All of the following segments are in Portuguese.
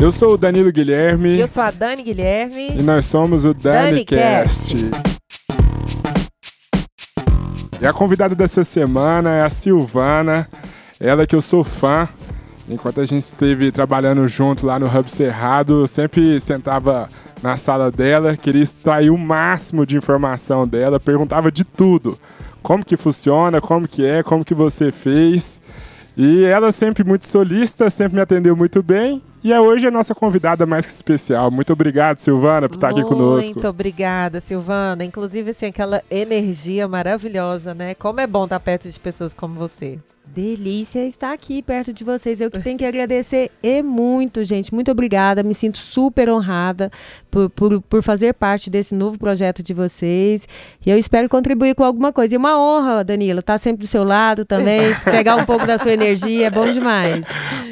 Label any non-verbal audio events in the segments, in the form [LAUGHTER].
Eu sou o Danilo Guilherme. Eu sou a Dani Guilherme. E nós somos o DaniCast. E a convidada dessa semana é a Silvana. Ela que eu sou fã. Enquanto a gente esteve trabalhando junto lá no Hub Cerrado, eu sempre sentava na sala dela, queria extrair o máximo de informação dela, perguntava de tudo. Como que funciona, como que é, como que você fez. E ela sempre muito solista, sempre me atendeu muito bem. E é hoje a nossa convidada mais que especial. Muito obrigado, Silvana, por estar aqui conosco. Muito obrigada, Silvana. Inclusive, assim, aquela energia maravilhosa, né? Como é bom estar perto de pessoas como você. Delícia estar aqui perto de vocês. Eu que tenho que agradecer e muito, gente. Muito obrigada. Me sinto super honrada por, por, por fazer parte desse novo projeto de vocês. E eu espero contribuir com alguma coisa. E uma honra, Danilo, estar sempre do seu lado também, [LAUGHS] pegar um pouco da sua energia. É bom demais.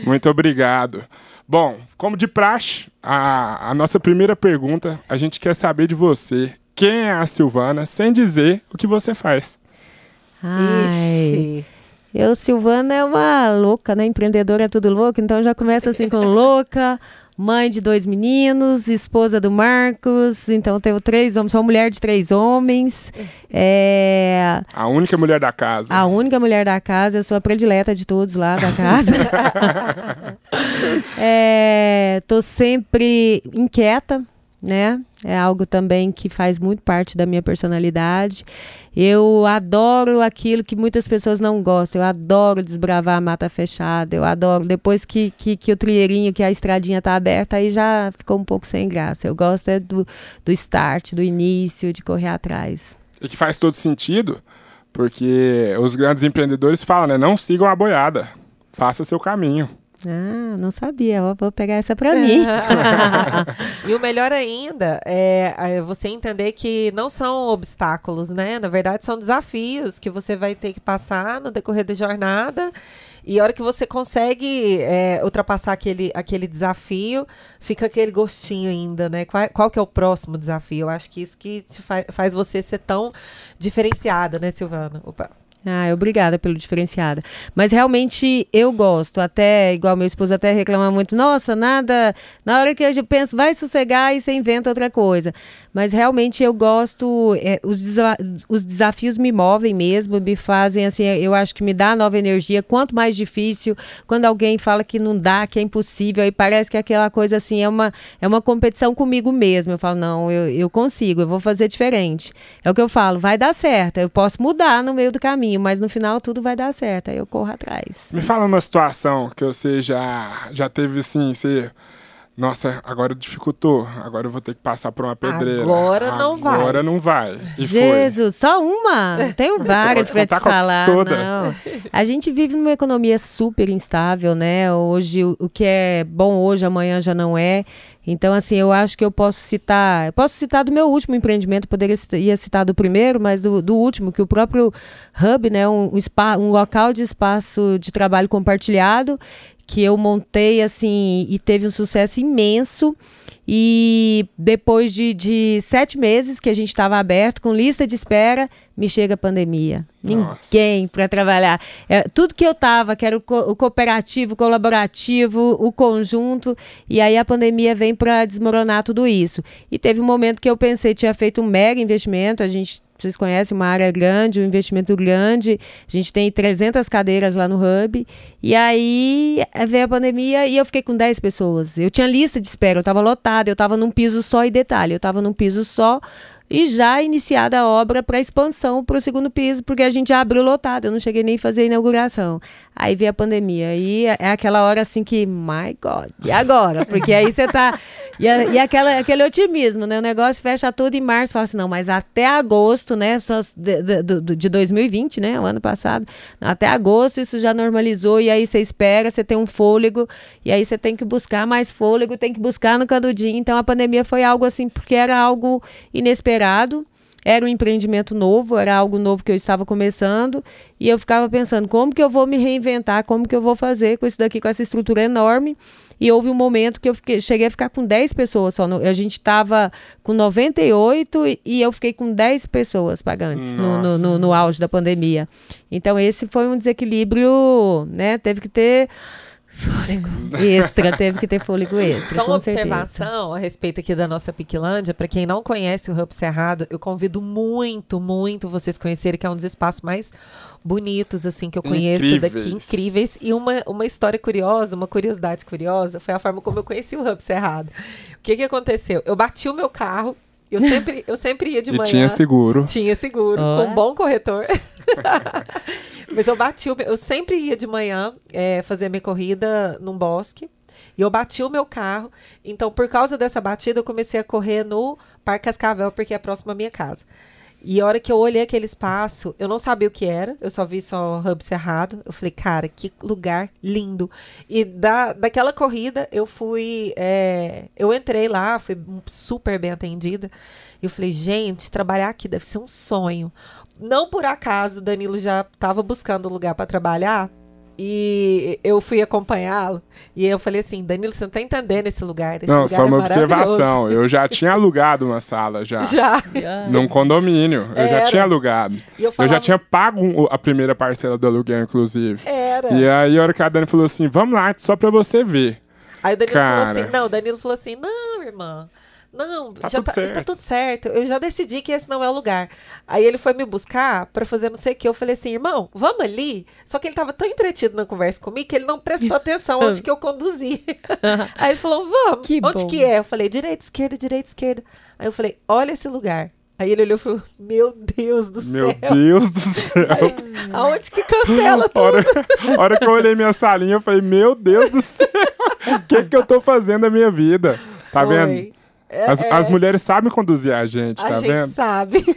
Muito obrigado. Bom, como de praxe, a, a nossa primeira pergunta, a gente quer saber de você. Quem é a Silvana, sem dizer o que você faz? Ai, eu, Silvana, é uma louca, né? Empreendedora é tudo louco, então já começa assim com louca, mãe de dois meninos, esposa do Marcos, então tenho três homens, sou mulher de três homens. É... A única mulher da casa. A única mulher da casa, eu sou a predileta de todos lá da casa. [LAUGHS] [LAUGHS] é, tô sempre inquieta, né? É algo também que faz muito parte da minha personalidade. Eu adoro aquilo que muitas pessoas não gostam. Eu adoro desbravar a mata fechada. Eu adoro. Depois que, que, que o trilheirinho, que a estradinha está aberta, aí já ficou um pouco sem graça. Eu gosto é do, do start, do início, de correr atrás. E que faz todo sentido, porque os grandes empreendedores falam, né? Não sigam a boiada. Faça seu caminho. Ah, não sabia. Vou, vou pegar essa para mim. [LAUGHS] [LAUGHS] e o melhor ainda é você entender que não são obstáculos, né? Na verdade, são desafios que você vai ter que passar no decorrer da jornada. E a hora que você consegue é, ultrapassar aquele, aquele desafio, fica aquele gostinho ainda, né? Qual, qual que é o próximo desafio? Eu acho que isso que faz, faz você ser tão diferenciada, né, Silvana? Opa. Ah, obrigada pelo diferenciada. Mas realmente eu gosto, até, igual meu esposo até reclama muito, nossa, nada, na hora que eu penso, vai sossegar e você inventa outra coisa. Mas realmente eu gosto, é, os, desa os desafios me movem mesmo, me fazem assim, eu acho que me dá nova energia. Quanto mais difícil, quando alguém fala que não dá, que é impossível, aí parece que aquela coisa assim é uma, é uma competição comigo mesmo. Eu falo, não, eu, eu consigo, eu vou fazer diferente. É o que eu falo, vai dar certo, eu posso mudar no meio do caminho, mas no final tudo vai dar certo, aí eu corro atrás. Me fala uma situação que você já, já teve assim, você nossa, agora dificultou. Agora eu vou ter que passar por uma pedreira. Agora não vai. Agora não vai. E Jesus, foi. só uma? [LAUGHS] Tenho várias para te falar. Todas. Não. A gente vive numa economia super instável, né? Hoje, o, o que é bom hoje, amanhã já não é. Então, assim, eu acho que eu posso citar. Eu posso citar do meu último empreendimento, poderia ia citar do primeiro, mas do, do último, que o próprio Hub, né? Um, um, spa, um local de espaço de trabalho compartilhado que eu montei assim e teve um sucesso imenso. E depois de, de sete meses que a gente estava aberto, com lista de espera, me chega a pandemia. Nossa. Ninguém para trabalhar. É, tudo que eu estava, que era o, co o, cooperativo, o colaborativo, o conjunto, e aí a pandemia vem para desmoronar tudo isso. E teve um momento que eu pensei, tinha feito um mega investimento, a gente vocês conhecem, uma área grande, um investimento grande. A gente tem 300 cadeiras lá no Hub. E aí veio a pandemia e eu fiquei com 10 pessoas. Eu tinha lista de espera, eu estava lotada, eu estava num piso só e detalhe, eu estava num piso só e já iniciada a obra para expansão para o segundo piso, porque a gente já abriu lotado, eu não cheguei nem a fazer a inauguração. Aí veio a pandemia, e é aquela hora assim que, my God, e agora? Porque aí você tá. E, e aquela, aquele otimismo, né? O negócio fecha tudo em março, fala assim, não, mas até agosto, né? Só de, de, de 2020, né? O ano passado, até agosto isso já normalizou, e aí você espera, você tem um fôlego, e aí você tem que buscar mais fôlego, tem que buscar no canudinho. Então a pandemia foi algo assim, porque era algo inesperado Era um empreendimento novo, era algo novo que eu estava começando, e eu ficava pensando como que eu vou me reinventar, como que eu vou fazer com isso daqui, com essa estrutura enorme. E houve um momento que eu fiquei, cheguei a ficar com 10 pessoas só. a gente estava com 98 e, e eu fiquei com 10 pessoas pagantes no, no, no, no auge da pandemia. Então, esse foi um desequilíbrio, né? Teve que ter Fôlego extra, teve que ter fôlego extra. Só com uma observação certeza. a respeito aqui da nossa Piquilândia. Para quem não conhece o Hub Cerrado, eu convido muito, muito vocês conhecerem, que é um dos espaços mais bonitos, assim, que eu conheço Incríveis. daqui, incríveis. E uma, uma história curiosa, uma curiosidade curiosa, foi a forma como eu conheci o Hub Cerrado. O que que aconteceu? Eu bati o meu carro, eu sempre, eu sempre ia de e manhã. tinha seguro. Tinha seguro, Ó. com um bom corretor. [LAUGHS] Mas eu bati o meu, eu sempre ia de manhã é, fazer minha corrida num bosque. E eu bati o meu carro. Então, por causa dessa batida, eu comecei a correr no Parque Cascavel, porque é próximo à minha casa. E a hora que eu olhei aquele espaço, eu não sabia o que era, eu só vi só Hub Cerrado. Eu falei, cara, que lugar lindo. E da, daquela corrida, eu fui. é, eu entrei lá, fui super bem atendida. E eu falei, gente, trabalhar aqui deve ser um sonho. Não por acaso, o Danilo já estava buscando lugar para trabalhar. E eu fui acompanhá-lo. E eu falei assim: Danilo, você não tá entendendo esse lugar. Esse Não, lugar só é uma maravilhoso." observação. Eu já tinha alugado uma sala já. Já. Num condomínio. Eu já Era. tinha alugado. Eu Eu falava, já tinha pago a primeira parcela do aluguel, inclusive. Era. E aí, a hora que a Dani falou assim: vamos lá, só pra você ver. Aí o Danilo Cara. falou assim: não, o Danilo falou assim: não, irmã. Não, Tá já tudo tá, certo. tá tudo certo. Eu já decidi que esse não é o lugar. Aí ele foi me buscar pra fazer não sei o que. Eu falei assim, irmão, vamos ali. Só que ele tava tão entretido na conversa comigo que ele não prestou [LAUGHS] atenção onde que eu conduzi. [LAUGHS] Aí ele falou, vamos. Que onde bom. que é? Eu falei, direita, esquerda, direita, esquerda. Aí eu falei, olha esse lugar. Aí ele olhou e falou, meu Deus do Meu céu. Deus do céu. Aí, [LAUGHS] aonde que cancela tudo? hora, a hora que eu olhei minha salinha, eu falei: Meu Deus do céu, o que, que eu tô fazendo da minha vida? Tá Foi. vendo? As, é, as mulheres sabem conduzir a gente, a tá gente vendo? sabe. [LAUGHS]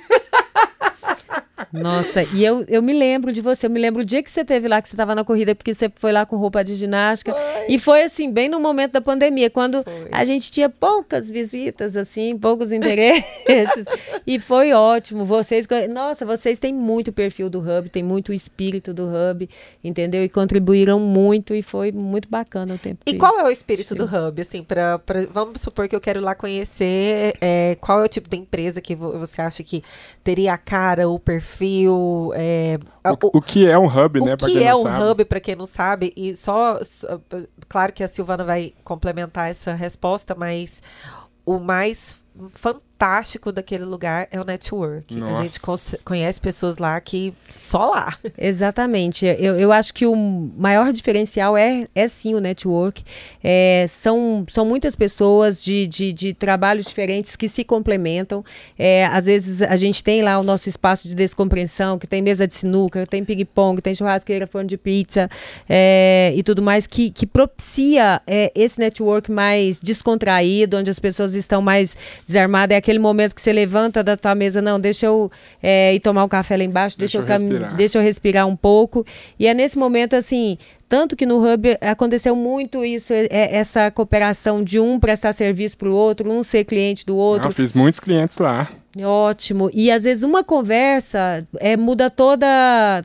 Nossa, e eu, eu me lembro de você, eu me lembro o dia que você teve lá, que você estava na corrida, porque você foi lá com roupa de ginástica. E foi assim, bem no momento da pandemia, quando Foi. a gente tinha poucas visitas, assim, poucos interesses. [LAUGHS] e foi ótimo. Vocês, nossa, vocês têm muito perfil do Hub, tem muito espírito do Hub, entendeu? E contribuíram muito e foi muito bacana o tempo. E que- qual é o espírito do Hub, assim, pra, pra- vamos supor que eu quero ir lá conhecer, é, qual é o tipo de empresa que vo- você acha que teria a cara, o perfil, é, O, o que é um hub, o né? Pra que é um sabe. hub, para quem não sabe, e só, só- claro que a Silvana vai complementar essa resposta, mas o mais fantástico daquele lugar é o network. A Nossa. gente cons- conhece pessoas lá que só lá. [LAUGHS] Exatamente. Eu, eu acho que o maior diferencial é, é sim o network. É, são, são muitas pessoas de, de, de trabalhos diferentes que se complementam. É, às vezes a gente tem lá o nosso espaço de descompreensão, que tem mesa de sinuca, tem ping-pong, tem churrasqueira, forno de pizza é, e tudo mais, que, que propicia é, esse network mais descontraído, onde as pessoas estão mais desarmadas. É aquele momento que você levanta da tua mesa, não, deixa eu é, ir tomar um café lá embaixo, deixa, Deixa eu eu, respirar. deixa eu respirar um pouco. E é nesse momento, assim, tanto que no Hub aconteceu muito isso, é- é essa cooperação de um prestar serviço para o outro, um ser cliente do outro. Não, fiz muitos clientes lá. Ótimo. E às vezes uma conversa é, muda toda,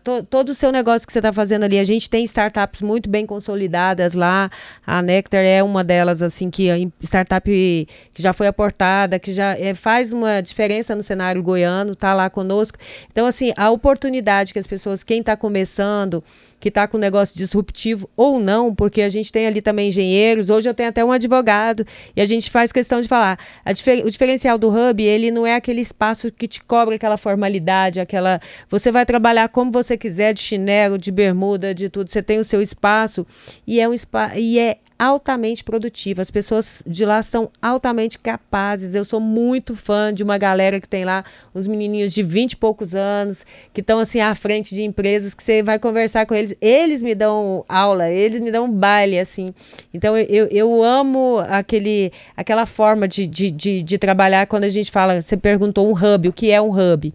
to- todo o seu negócio que você está fazendo ali. A gente tem startups muito bem consolidadas lá. A Nectar é uma delas, assim, que a em- startup que já foi aportada, que já é, faz uma diferença no cenário goiano, está lá conosco. Então, assim, a oportunidade que as pessoas, quem está começando, que está com negócio disruptivo ou não, porque a gente tem ali também engenheiros, hoje eu tenho até um advogado, e a gente faz questão de falar, difer- o diferencial do Hub, ele não é aquele espaço que te cobra aquela formalidade, aquela, você vai trabalhar como você quiser, de chinelo, de bermuda, de tudo, você tem o seu espaço, e é um espaço, e é altamente produtivo. As pessoas de lá são altamente capazes. Eu sou muito fã de uma galera que tem lá uns menininhos de 20 e poucos anos, que estão assim à frente de empresas que você vai conversar com eles, eles me dão aula, eles me dão baile assim. Então eu, eu, eu amo aquele aquela forma de, de, de, de trabalhar quando a gente fala, você perguntou um hub, o que é um hub?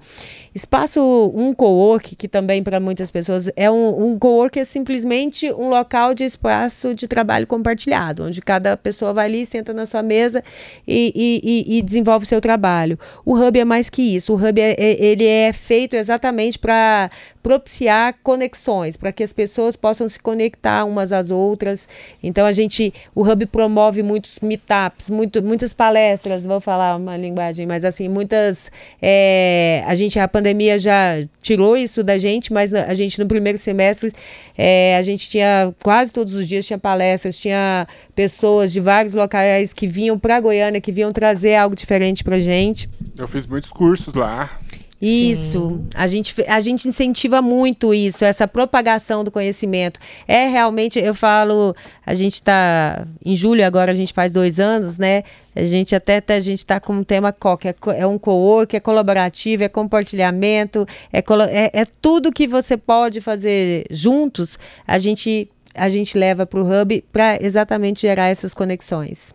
Espaço, um co-work, que também para muitas pessoas é um, um co-work é simplesmente um local de espaço de trabalho compartilhado, onde cada pessoa vai ali, senta na sua mesa e, e, e- desenvolve o seu trabalho. O hub é mais que isso. O hub é, é- ele é feito exatamente para propiciar conexões, para que as pessoas possam se conectar umas às outras. Então a gente, o Hub promove muitos meetups, muito, muitas palestras, vou falar uma linguagem, mas assim, muitas. É, a gente, a pandemia já tirou isso da gente, mas a gente no primeiro semestre é, a gente tinha quase todos os dias tinha palestras, tinha pessoas de vários locais que vinham para Goiânia, que vinham trazer algo diferente para gente. Eu fiz muitos cursos lá. Isso, a gente, a gente incentiva muito isso, essa propagação do conhecimento. É realmente, eu falo, a gente está em julho agora, a gente faz dois anos, né? A gente até, até a gente está com um tema que é, é um co-work, é colaborativo, é compartilhamento, é, é, é tudo que você pode fazer juntos, a gente, a gente leva para o Hub para exatamente gerar essas conexões.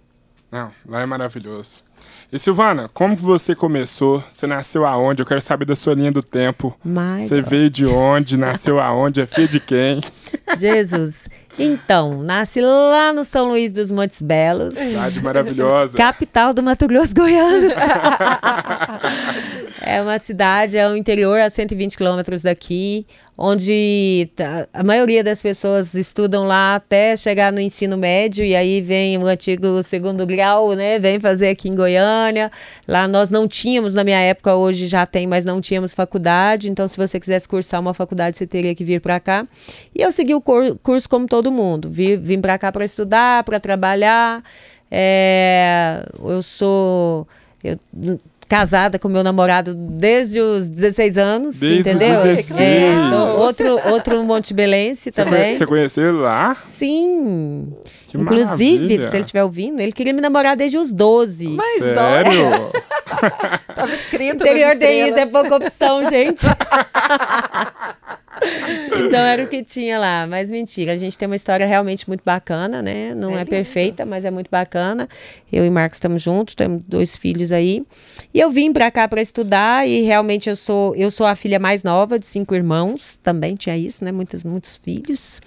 Não, lá é maravilhoso. E Silvana, como você começou? Você nasceu aonde? Eu quero saber da sua linha do tempo. My você God. veio de onde? [LAUGHS] Nasceu aonde? É filho de quem? Jesus. Então, nasci lá no São Luís dos Montes Belos. Cidade maravilhosa. Capital do Mato Grosso Goiano. [LAUGHS] é uma cidade, é um interior a 120 quilômetros daqui, onde a maioria das pessoas estudam lá até chegar no ensino médio e aí vem o antigo segundo grau, né? Vem fazer aqui em Goiânia. Lá nós não tínhamos, na minha época, hoje já tem, mas não tínhamos faculdade. Então, se você quisesse cursar uma faculdade, você teria que vir para cá. E eu segui o curso como todo mundo. Vim, vim para cá para estudar, para trabalhar. É, eu sou. Eu, casada com meu namorado desde os 16 anos, desde entendeu? 16. É, outro, outro Montebelense também. Você conheceu ele lá? Sim. Que Inclusive, maravilha. se ele estiver ouvindo, ele queria me namorar desde os 12. Mas Sério? [LAUGHS] tava escrito Interior de isso é pouca opção, gente. [LAUGHS] então era o que tinha lá, mas mentira. A gente tem uma história realmente muito bacana, né? Não É é, perfeita, mas é muito bacana. Eu e Marcos estamos juntos, temos dois filhos aí. E eu vim pra cá para estudar e realmente eu sou eu sou a filha mais nova de cinco irmãos, também tinha isso, né? Muitos muitos filhos.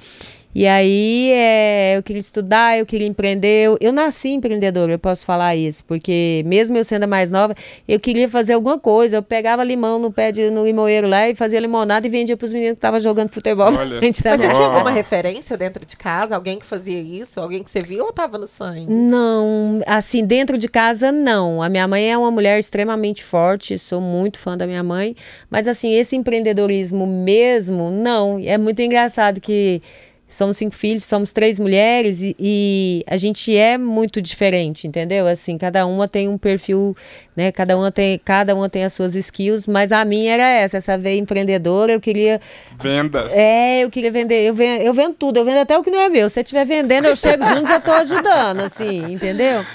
E aí é, eu queria estudar, eu queria empreender. Eu, eu nasci empreendedora, eu posso falar isso, porque mesmo eu sendo a mais nova, eu queria fazer alguma coisa. Eu pegava limão no pé de, no limoeiro lá e fazia limonada e vendia para os meninos que estavam jogando futebol. Olha [LAUGHS] Mas você tinha alguma referência dentro de casa? Alguém que fazia isso? Alguém que você viu ou tava no sangue? Não, assim, dentro de casa, não. A minha mãe é uma mulher extremamente forte, sou muito fã da minha mãe. Mas, assim, esse empreendedorismo mesmo, não. É muito engraçado que somos cinco filhos, somos três mulheres e, e a gente é muito diferente, entendeu? Assim, cada uma tem um perfil, né? Cada uma tem, cada uma tem as suas skills, mas a minha era essa, essa veia empreendedora. Eu queria Vendas. é, eu queria vender. Eu vendo, eu vendo tudo, eu vendo até o que não é meu. Se você estiver vendendo, eu chego junto já tô ajudando, assim, entendeu?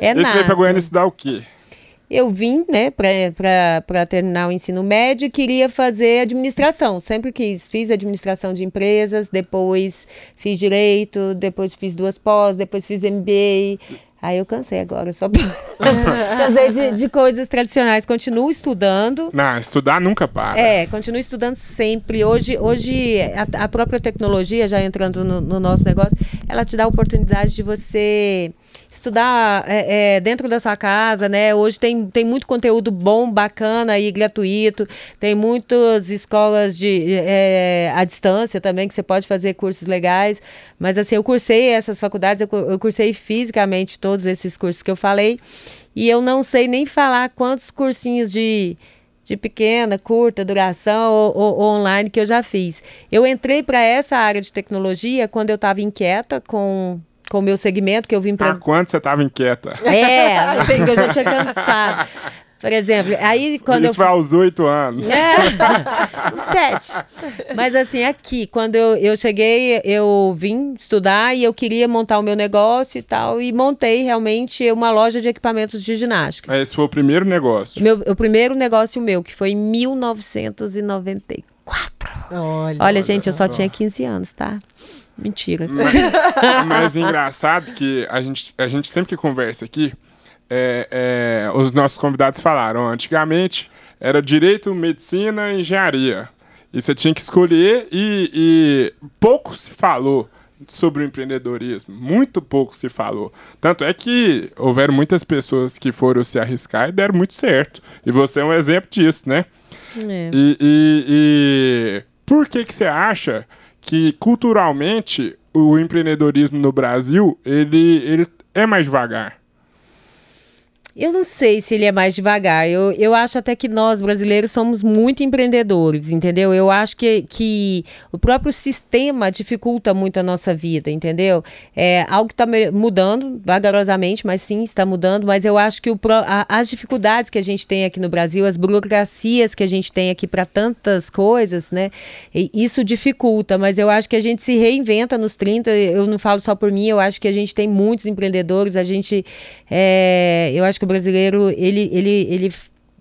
É Esse veio nada. Goiânia estudar o quê? Eu vim, né, para terminar o ensino médio e queria fazer administração. Sempre quis. Fiz administração de empresas, depois fiz direito, depois fiz duas pós, depois fiz MBA. Aí eu cansei agora, só tô... [LAUGHS] cansei de, de coisas tradicionais. Continuo estudando. Não, estudar nunca para. É, continuo estudando sempre. Hoje, hoje a, a própria tecnologia, já entrando no, no nosso negócio, ela te dá a oportunidade de você estudar é, é, dentro da sua casa, né? Hoje tem, tem muito conteúdo bom, bacana e gratuito. Tem muitas escolas de é, à distância também que você pode fazer cursos legais. Mas assim, eu cursei essas faculdades, eu, eu cursei fisicamente todos esses cursos que eu falei. E eu não sei nem falar quantos cursinhos de de pequena, curta duração ou- ou online que eu já fiz. Eu entrei para essa área de tecnologia quando eu estava inquieta com com o meu segmento que eu vim para Há quanto você tava inquieta? é, [LAUGHS] eu já tinha cansado. Por exemplo, aí quando Isso eu foi aos oito anos. é, [LAUGHS] uns sete. Mas assim, aqui, quando eu, eu cheguei, eu vim estudar e eu queria montar o meu negócio e tal, e montei realmente uma loja de equipamentos de ginástica. Esse foi o primeiro negócio. Meu, o primeiro negócio meu, que foi em 1994. Olha. Olha, gente, eu só só. tinha 15 anos, tá? Mentira. Mas, [LAUGHS] mas engraçado que a gente, a gente sempre que conversa aqui, é, é, os nossos convidados falaram, antigamente era direito, medicina e engenharia. E você tinha que escolher e, e pouco se falou sobre o empreendedorismo. Muito pouco se falou. Tanto é que houveram muitas pessoas que foram se arriscar e deram muito certo. E você é um exemplo disso, né? É. E, e- e por que, que você acha que culturalmente o empreendedorismo no Brasil ele, ele é mais devagar? Eu não sei se ele é mais devagar. Eu, eu acho até que nós, brasileiros, somos muito empreendedores, entendeu? Eu acho que, que o próprio sistema dificulta muito a nossa vida, entendeu? É algo que está mudando vagarosamente, mas sim, está mudando. Mas eu acho que o, a, as dificuldades que a gente tem aqui no Brasil, as burocracias que a gente tem aqui para tantas coisas, né? Isso dificulta, mas eu acho que a gente se reinventa nos 30. Eu não falo só por mim, eu acho que a gente tem muitos empreendedores, a gente. É, eu acho que o brasileiro, ele, ele, ele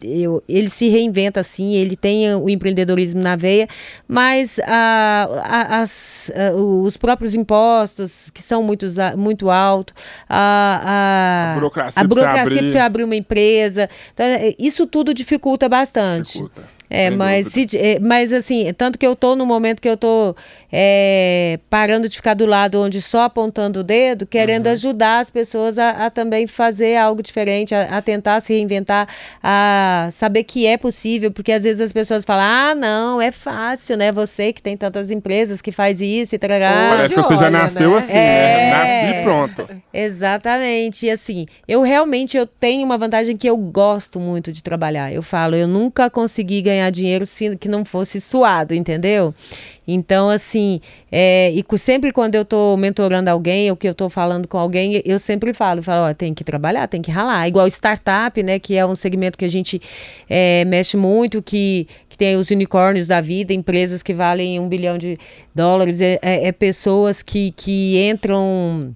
eu, ele se reinventa assim, ele tem o empreendedorismo na veia, mas a, a, as, a, os próprios impostos, que são muito, muito altos, a, a, burocracia, a burocracia para você abrir uma empresa, então, é, isso tudo dificulta bastante. Dificulta. É, mas, se, é, mas assim, tanto que eu tô no momento que eu tô é, parando de ficar do lado onde só apontando o dedo, querendo uhum. ajudar as pessoas a, a, também fazer algo diferente, a, a, tentar se reinventar, a saber que é possível, porque às vezes as pessoas falam, ah, não, é fácil, né? Você que tem tantas empresas que faz isso e trará. Parece que você já nasceu né? assim, né? é... né? Nasci pronto. Exatamente. E assim, eu realmente eu tenho uma vantagem que eu gosto muito de trabalhar. Eu falo, eu nunca consegui ganhar ganhar dinheiro se, que não fosse suado, entendeu? Então, assim, é, e sempre quando eu estou mentorando alguém ou que eu estou falando com alguém, eu sempre falo, falo, ó, tem que trabalhar, tem que ralar. Igual startup, né, que é um segmento que a gente é, mexe muito, que, que tem os unicórnios da vida, empresas que valem um bilhão de dólares, é, é, é pessoas que, que entram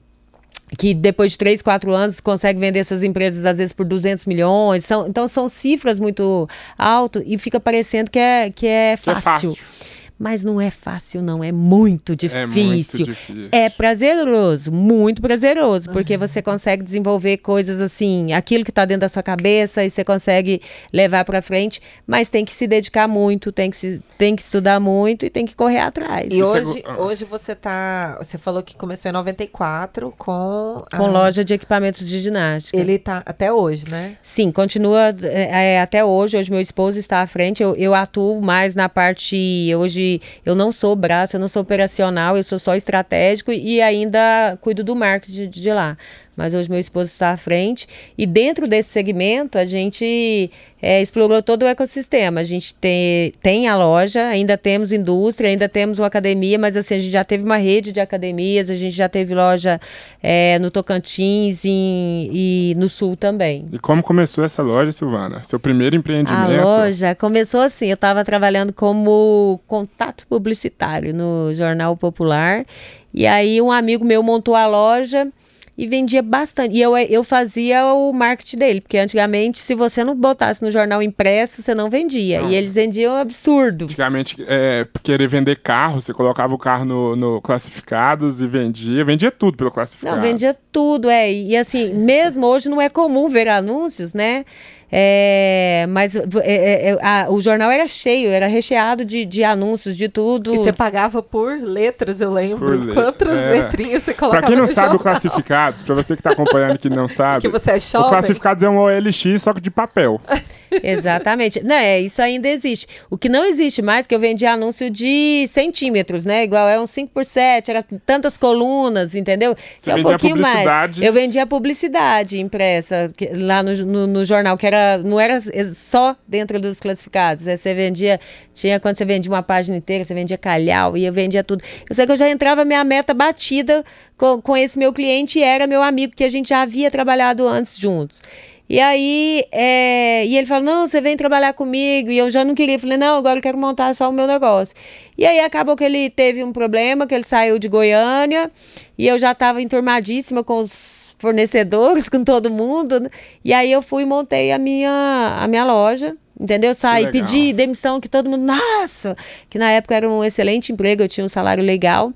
que depois de três, quatro anos consegue vender suas empresas às vezes por 200 milhões. São, então são cifras muito altas e fica parecendo que é, que é fácil. Que é fácil mas não é fácil, não. É muito difícil. É, muito difícil. é prazeroso, muito prazeroso, porque você consegue desenvolver coisas assim, aquilo que está dentro da sua cabeça e você consegue levar para frente, mas tem que se dedicar muito, tem que, se, tem que estudar muito e tem que correr atrás. E hoje, ah. hoje você tá. Você falou que começou em 94 com. Com a... loja de equipamentos de ginástica. Ele tá até hoje, né? Sim, continua é, é, até hoje. Hoje meu esposo está à frente. Eu, eu atuo mais na parte. Hoje eu não sou braço, eu não sou operacional, eu sou só estratégico e ainda cuido do marketing de, de lá mas hoje meu esposo está à frente. E dentro desse segmento, a gente é, explorou todo o ecossistema. A gente tem, tem a loja, ainda temos indústria, ainda temos uma academia, mas assim, a gente já teve uma rede de academias, a gente já teve loja é, no Tocantins em, e no Sul também. E como começou essa loja, Silvana? Seu primeiro empreendimento? A loja começou assim, eu estava trabalhando como contato publicitário no Jornal Popular, e aí um amigo meu montou a loja e vendia bastante. E eu, eu fazia o marketing dele, porque antigamente, se você não botasse no jornal impresso, você não vendia. Não. E eles vendiam absurdo. Antigamente, é, querer vender carro, você colocava o carro no, no classificados e vendia. Vendia tudo pelo classificado. Não, vendia tudo, é. E assim, mesmo hoje não é comum ver anúncios, né? É, mas é, é, é, a, o jornal era cheio, era recheado de, de anúncios, de tudo. E você pagava por letras, eu lembro. Por Quantas é. letrinhas você colocava Pra quem não sabe jornal. o Classificados, pra você que tá acompanhando que não [LAUGHS] sabe. que você é shopping. O Classificados é um OLX, só que de papel. [LAUGHS] Exatamente. Não, é, isso ainda existe. O que não existe mais, que eu vendia anúncio de centímetros, né? Igual é um 5 por 7, era tantas colunas, entendeu? Você é um pouquinho mais. Eu vendia publicidade impressa que, lá no, no, no jornal, que era não era só dentro dos classificados. Né? Você vendia, tinha quando você vendia uma página inteira, você vendia calhau e eu vendia tudo. Eu sei que eu já entrava minha meta batida com, com esse meu cliente e era meu amigo, que a gente já havia trabalhado antes juntos. E aí, é, e ele falou: Não, você vem trabalhar comigo. E eu já não queria. Falei: Não, agora eu quero montar só o meu negócio. E aí acabou que ele teve um problema, que ele saiu de Goiânia. E eu já estava enturmadíssima com os fornecedores, [LAUGHS] com todo mundo. Né? E aí eu fui e montei a minha, a minha loja. Entendeu? Saí, pedi demissão, que todo mundo, nossa! Que na época era um excelente emprego, eu tinha um salário legal.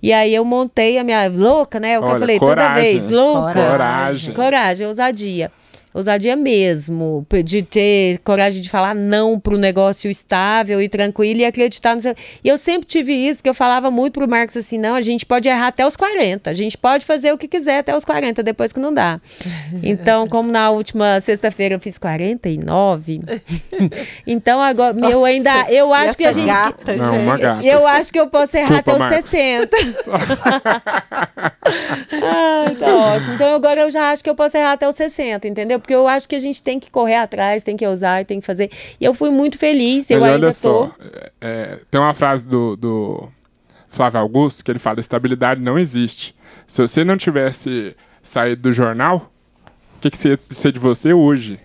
E aí eu montei a minha louca, né? O que eu falei coragem, toda vez, louca. Coragem. Coragem, ousadia. Ousadia mesmo, de ter coragem de falar não para o negócio estável e tranquilo e acreditar no seu. E eu sempre tive isso, que eu falava muito pro Marcos assim: não, a gente pode errar até os 40, a gente pode fazer o que quiser até os 40, depois que não dá. [LAUGHS] Então, como na última sexta-feira eu fiz 49, [LAUGHS] então agora Nossa, eu ainda. Eu acho que a gente. Gata, não, uma gata. Eu acho que eu posso errar Desculpa, até os Marcos. 60. [LAUGHS] ah, tá ótimo. Então agora eu já acho que eu posso errar até os 60, entendeu? Porque eu acho que a gente tem que correr atrás, tem que usar, tem que fazer. E eu fui muito feliz, eu ainda olha só, é, é, tem uma frase do, do Flávio Augusto que ele fala: estabilidade não existe. Se você não tivesse saído do jornal, o que, que seria ser de você hoje?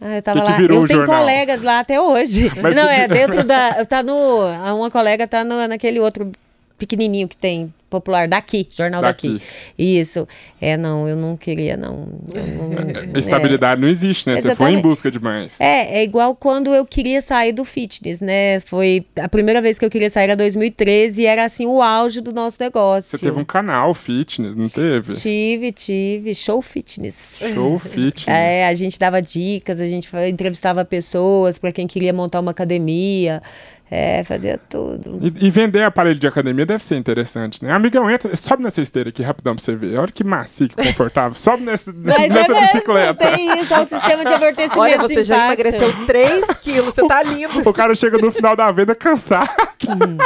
Ah, eu tava que lá. Que eu tenho jornal? colegas lá até hoje. [LAUGHS] Mas não, que... é dentro da. Tá no. Uma colega tá no, naquele outro pequenininho que tem popular daqui, jornal daqui. daqui. Isso. É, não, eu não queria, não. não [LAUGHS] Estabilidade é. não existe, né? Exatamente. Você foi em busca demais. É, é igual quando eu queria sair do fitness, né? Foi a primeira vez que eu queria sair era 2013 e era assim o auge do nosso negócio. Você teve um canal fitness, não teve? Tive, tive. Show fitness. Show [LAUGHS] fitness. É, a gente dava dicas, a gente entrevistava pessoas para quem queria montar uma academia. É, fazia tudo. E, e, vender aparelho de academia deve ser interessante, né? Amigão, entra, sobe nessa esteira aqui rapidão pra você ver. Olha que macio, que confortável. sobe nessa, [LAUGHS] nessa é bicicleta. Tem isso, é o sistema de amortecimento. Olha, você já emagreceu 3 quilos, você tá lindo. o cara chega no final da venda cansado. Hum.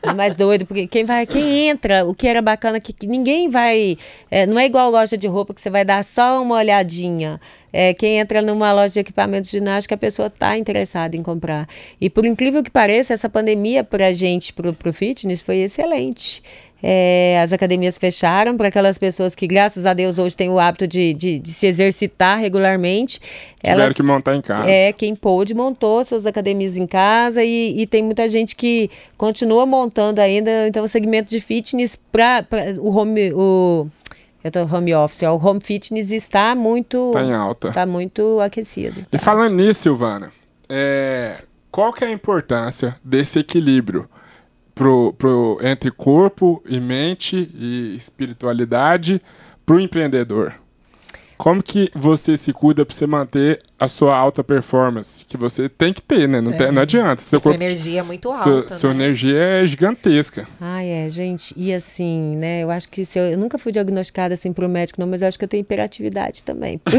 É mais doido, porque quem vai, quem entra, o que era bacana, que, que ninguém vai. É, não é igual loja de roupa que você vai dar só uma olhadinha. É, quem entra numa loja de equipamentos de ginástica, a pessoa está interessada em comprar. E por incrível que pareça, essa pandemia para a gente, para o fitness, foi excelente. É, as academias fecharam para aquelas pessoas que, graças a Deus, hoje têm o hábito de, de, de se exercitar regularmente. Tiveram elas, que montar em casa. É, quem pôde montou suas academias em casa e, e tem muita gente que continua montando ainda. Então, o segmento de fitness para o home. O, eu tô home office. O home fitness está muito. Tá em alta. Está muito aquecido. Tá. E falando nisso, Silvana, é, qual que é a importância desse equilíbrio pro, pro, entre corpo e mente e espiritualidade para o empreendedor? Como que você se cuida para você manter a sua alta performance? Que você tem que ter, né? Não, é. tem, não adianta. Seu sua corpo, energia é muito alta. Sua, né? sua energia é gigantesca. Ah, é, gente. E assim, né? Eu acho que se eu, eu nunca fui diagnosticada assim por um médico, não, mas eu acho que eu tenho hiperatividade também. Porque...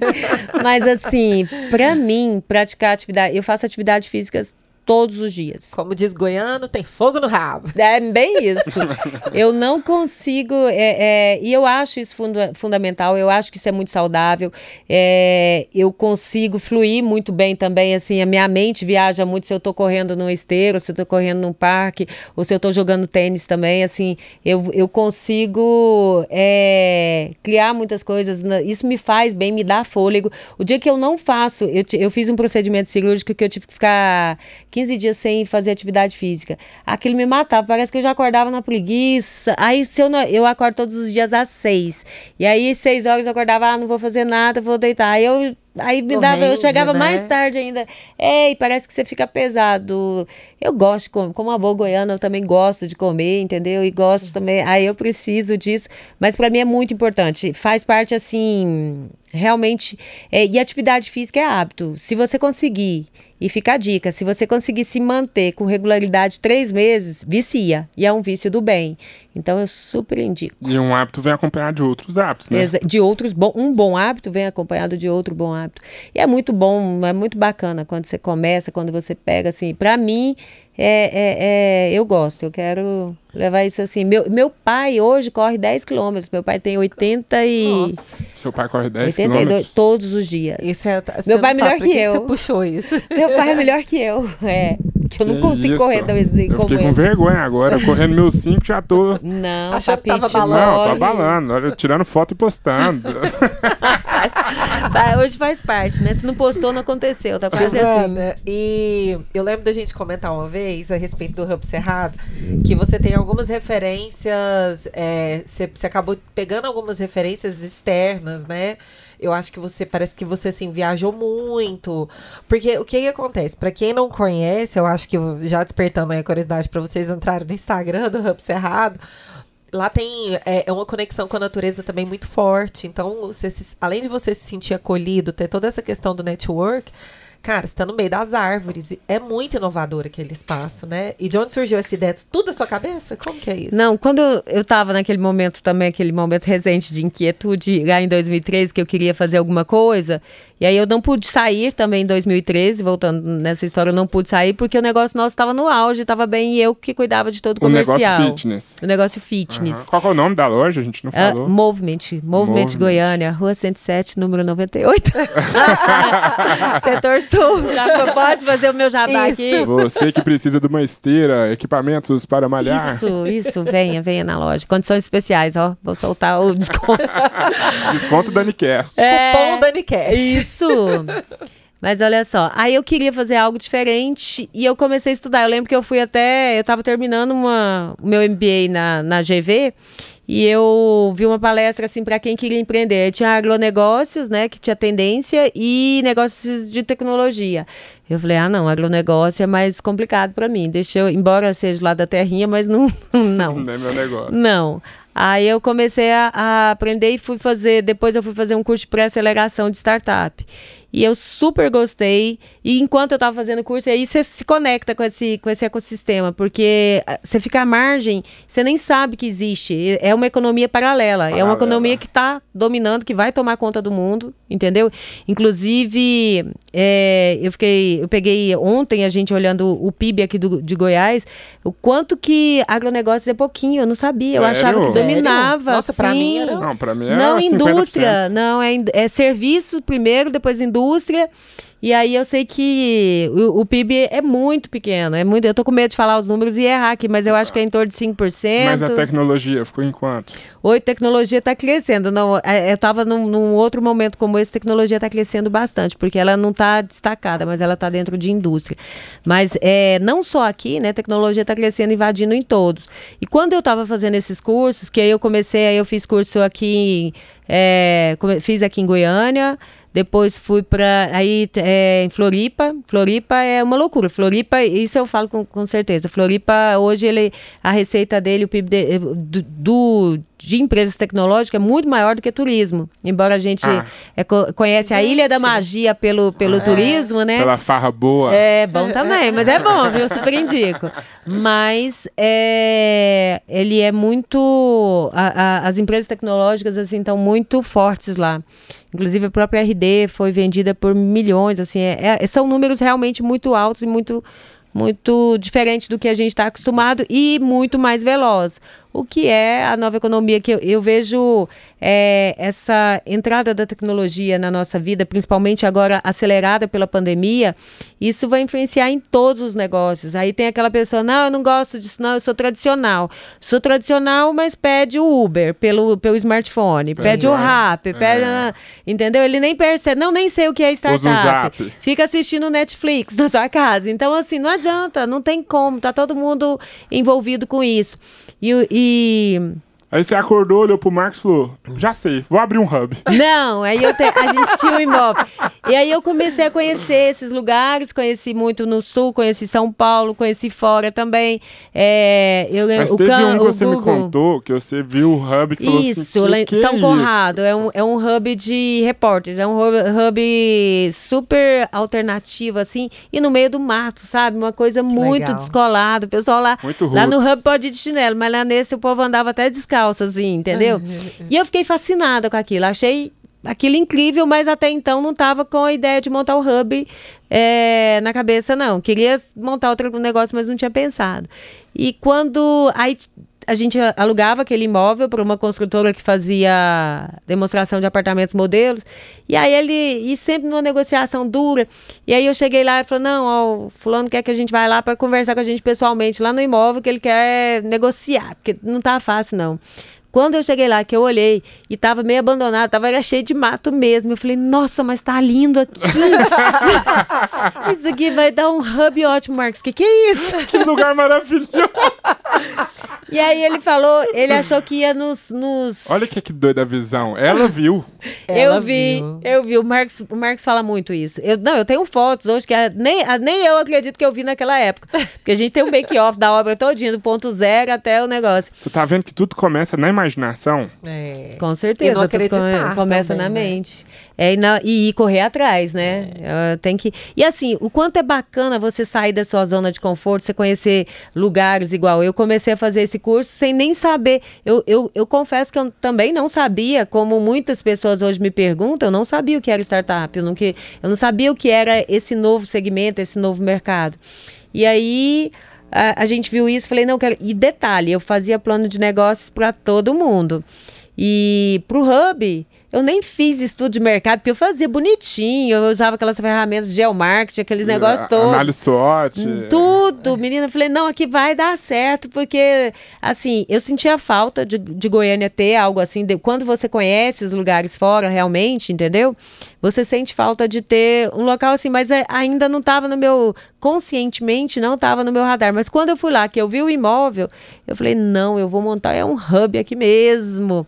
[LAUGHS] mas assim, para mim, praticar atividade, eu faço atividade física todos os dias. Como diz goiano, tem fogo no rabo. É bem isso. [LAUGHS] eu não consigo, é, é, e eu acho isso funda fundamental, eu acho que isso é muito saudável. É, eu consigo fluir muito bem também, assim, a minha mente viaja muito se eu estou correndo no esteiro, se eu estou correndo num parque, ou se eu estou jogando tênis também, assim, eu, eu consigo é, criar muitas coisas, isso me faz bem, me dá fôlego. O dia que eu não faço, eu, eu fiz um procedimento cirúrgico que eu tive que ficar 15 dias sem fazer atividade física. Aquilo me matava, parece que eu já acordava na preguiça. Aí se eu não, eu acordo todos os dias às 6. E aí 6 horas eu acordava, ah, não vou fazer nada, vou deitar. Aí eu Aí me dava, eu chegava né? mais tarde ainda. Ei, parece que você fica pesado. Eu gosto de comer, como uma boa goiana, eu também gosto de comer, entendeu? E gosto também. Aí eu preciso disso. Mas para mim é muito importante. Faz parte, assim, realmente. É, e atividade física é hábito. Se você conseguir e fica a dica: se você conseguir se manter com regularidade três meses, vicia. E é um vício do bem. Então eu super indico. E um hábito vem acompanhado de outros hábitos, né? De outros, um bom hábito vem acompanhado de outro bom hábito. E é muito bom, é muito bacana quando você começa, quando você pega, assim. Para mim, é, é, é, eu gosto, eu quero levar isso assim. Meu, meu pai hoje corre 10 quilômetros, meu pai tem 80 e... Nossa. Seu pai corre 10 quilômetros? todos os dias. Isso é, meu pai é melhor que, que eu. Você puxou isso. [LAUGHS] Meu pai é melhor que eu, é. Que eu que não consigo isso? correr também. Eu fiquei com vergonha agora, correndo meus 5 já tô... Não, Achando que tava balando. Não, tô abalando, tirando foto e postando. [LAUGHS] [LAUGHS] hoje faz parte, né? Se não postou, não aconteceu, tá quase assim. E eu lembro da gente comentar uma vez a respeito do Hub Cerrado, que você tem algumas referências, é, você, você acabou pegando algumas referências externas, né? Eu acho que você parece que você assim viajou muito. Porque o que, que acontece? Para quem não conhece, eu acho que já despertando a curiosidade para vocês entrarem no Instagram do Hub Cerrado, lá tem é, é, uma conexão com a natureza também muito forte. Então, você se, além de você se sentir acolhido, ter toda essa questão do network, Cara, você tá no meio das árvores. É muito inovador aquele espaço, né? E de onde surgiu essa ideia? Tudo da sua cabeça? Como que é isso? Não, quando eu tava naquele momento também, aquele momento recente de inquietude, lá em 2013, que eu queria fazer alguma coisa, e aí eu não pude sair também em 2013, voltando nessa história, eu não pude sair porque o negócio nosso estava no auge, estava bem e eu que cuidava de todo o comercial. O negócio fitness. O negócio fitness. Uhum. Qual é o nome da loja? A gente não ah, falou. Uh, Movement. Movement. Movement Goiânia, Rua 107, número 98. [LAUGHS] Setor Sul. Já pode fazer o meu jabá isso. aqui. Você que precisa de uma esteira, equipamentos para malhar. Isso, isso. Venha, venha na loja. Condições especiais, ó. Vou soltar o desconto. [LAUGHS] desconto da Nicast. É, Cupom da Nicast. Isso. Isso! Mas olha só, aí eu queria fazer algo diferente e eu comecei a estudar. Eu lembro que eu fui até. Eu estava terminando uma, o meu MBA na, na GV e eu vi uma palestra assim para quem queria empreender. Tinha agronegócios, né, que tinha tendência, e negócios de tecnologia. Eu falei, ah, não, agronegócio é mais complicado para mim. Deixa eu, embora seja lá da terrinha, mas não. [LAUGHS] Não, não é meu negócio. Não. Aí eu comecei a, a, aprender e fui fazer. Depois eu fui fazer um curso de pré-aceleração de startup. E eu super gostei. E enquanto eu estava fazendo o curso, aí você se conecta com esse, com esse ecossistema, porque ah, você fica à margem, você nem sabe que existe. É uma economia paralela. paralela. É uma economia que está dominando, que vai tomar conta do mundo, entendeu? Inclusive, é, eu fiquei. Eu peguei ontem a gente olhando o PIB aqui do, de Goiás, o quanto que agronegócio é pouquinho, eu não sabia. Sério? Eu achava que dominava. Nossa, para mim era. Não, para mim era. Não, 50%. indústria. Não, é, é serviço primeiro, depois indústria indústria. E aí eu sei que o, o, PIB é muito pequeno. É muito, eu tô com medo de falar os números e errar aqui, mas eu acho que é em torno de 5%. Mas a tecnologia ficou em quanto? Oi, tecnologia está crescendo. Não, é, eu estava num, num, outro momento como esse, tecnologia está crescendo bastante, porque ela não está destacada, mas ela está dentro de indústria. Mas é, não só aqui, né? Tecnologia está crescendo, invadindo em todos. E quando eu estava fazendo esses cursos, que aí eu comecei, aí eu fiz curso aqui, é, fiz aqui em Goiânia, depois fui para aí é, em Floripa. Floripa é uma loucura. Floripa, isso eu falo com, com certeza. Floripa hoje ele a receita dele, o PIB de, do, do de empresas tecnológicas é muito maior do que turismo. Embora a gente ah. é, conhece a Ilha da Magia pelo, pelo é. turismo, né? Pela farra boa. É bom também, mas é bom, viu? [LAUGHS] Super indico. Mas é, ele é muito. A, a, as empresas tecnológicas assim estão muito fortes lá. Inclusive a própria RD foi vendida por milhões, assim, é, é, são números realmente muito altos e muito muito diferente do que a gente está acostumado e muito mais veloz o que é a nova economia que eu, eu vejo é, essa entrada da tecnologia na nossa vida, principalmente agora acelerada pela pandemia, isso vai influenciar em todos os negócios. Aí tem aquela pessoa, não, eu não gosto disso, não, eu sou tradicional. Sou tradicional, mas pede o Uber pelo, pelo smartphone, pede, pede o Rap, pede, é. entendeu? Ele nem percebe, não, nem sei o que é startup. Fica assistindo Netflix na sua casa. Então, assim, não adianta, não tem como, tá todo mundo envolvido com isso. E, e Y Aí você acordou, olhou pro Marcos e falou: Já sei, vou abrir um hub. Não, aí eu te, a gente tinha um imóvel. E aí eu comecei a conhecer esses lugares, conheci muito no sul, conheci São Paulo, conheci fora também. É, eu, Mas teve Can, um que você Google. me contou que você viu o hub que falou isso, assim, que, que São é Conrado, isso? é um, é um hub de repórteres, é um hub, hub super alternativo, assim, e no meio do mato, sabe? Uma coisa que muito descolada. O pessoal lá, muito lá no hub pode ir de chinelo, mas lá nesse o povo andava até descalço descalça, assim, entendeu? e eu fiquei fascinada com aquilo. Achei aquilo incrível, mas até então não estava com a ideia de montar o hub é, na cabeça, não. Queria montar outro negócio, mas não tinha pensado. E quando. Aí a gente alugava aquele imóvel para uma construtora que fazia demonstração de apartamentos modelos. E aí ele, e sempre numa negociação dura. E aí eu cheguei lá e falei: não, ó, o fulano quer que a gente vá lá para conversar com a gente pessoalmente lá no imóvel, que ele quer negociar, porque não tá fácil, não. Quando eu cheguei lá, que eu olhei e tava meio abandonado, tava era cheio de mato mesmo. Eu falei, nossa, mas tá lindo aqui. [LAUGHS] isso aqui vai dar um hub ótimo, Marcos. Que que é isso? Que lugar maravilhoso! [LAUGHS] E aí ele falou, ele achou que ia nos. nos... Olha que, que doida a visão. Ela viu. [LAUGHS] eu vi, viu. eu vi. O Marcos, o Marcos fala muito isso. Eu, não, eu tenho fotos hoje que a, nem, a, nem eu acredito que eu vi naquela época. Porque a gente tem um make-off da obra todinha, do ponto zero até o negócio. Você tá vendo que tudo começa na imaginação? É. Com certeza. tudo come, começa também, na né? É, e, na, e, correr atrás, né? É. Tem que. E assim, o quanto é bacana você sair da sua zona de conforto, você conhecer lugares igual. Eu comecei a fazer esse curso sem nem saber. Eu, eu, eu confesso que eu também não sabia, como muitas pessoas hoje me perguntam, eu não sabia o que era startup, eu não, que, eu não sabia o que era esse novo segmento, esse novo mercado. E aí. A, a gente viu isso, falei, não, quero. E detalhe, eu fazia plano de negócios para todo mundo. E para o Hub, eu nem fiz estudo de mercado, porque eu fazia bonitinho, eu usava aquelas ferramentas de geomarketing, aqueles é, negócios todos. Análise SWOT. Hum, tudo, menina. Eu falei, não, aqui vai dar certo, porque, assim, eu sentia falta de, de Goiânia ter algo assim. De, quando você conhece os lugares fora, realmente, entendeu? Você sente falta de ter um local assim, mas é, ainda não estava no meu. Conscientemente, não estava no meu radar. Mas quando eu fui lá, que eu vi o imóvel, eu falei, não, eu vou montar, é um hub aqui mesmo.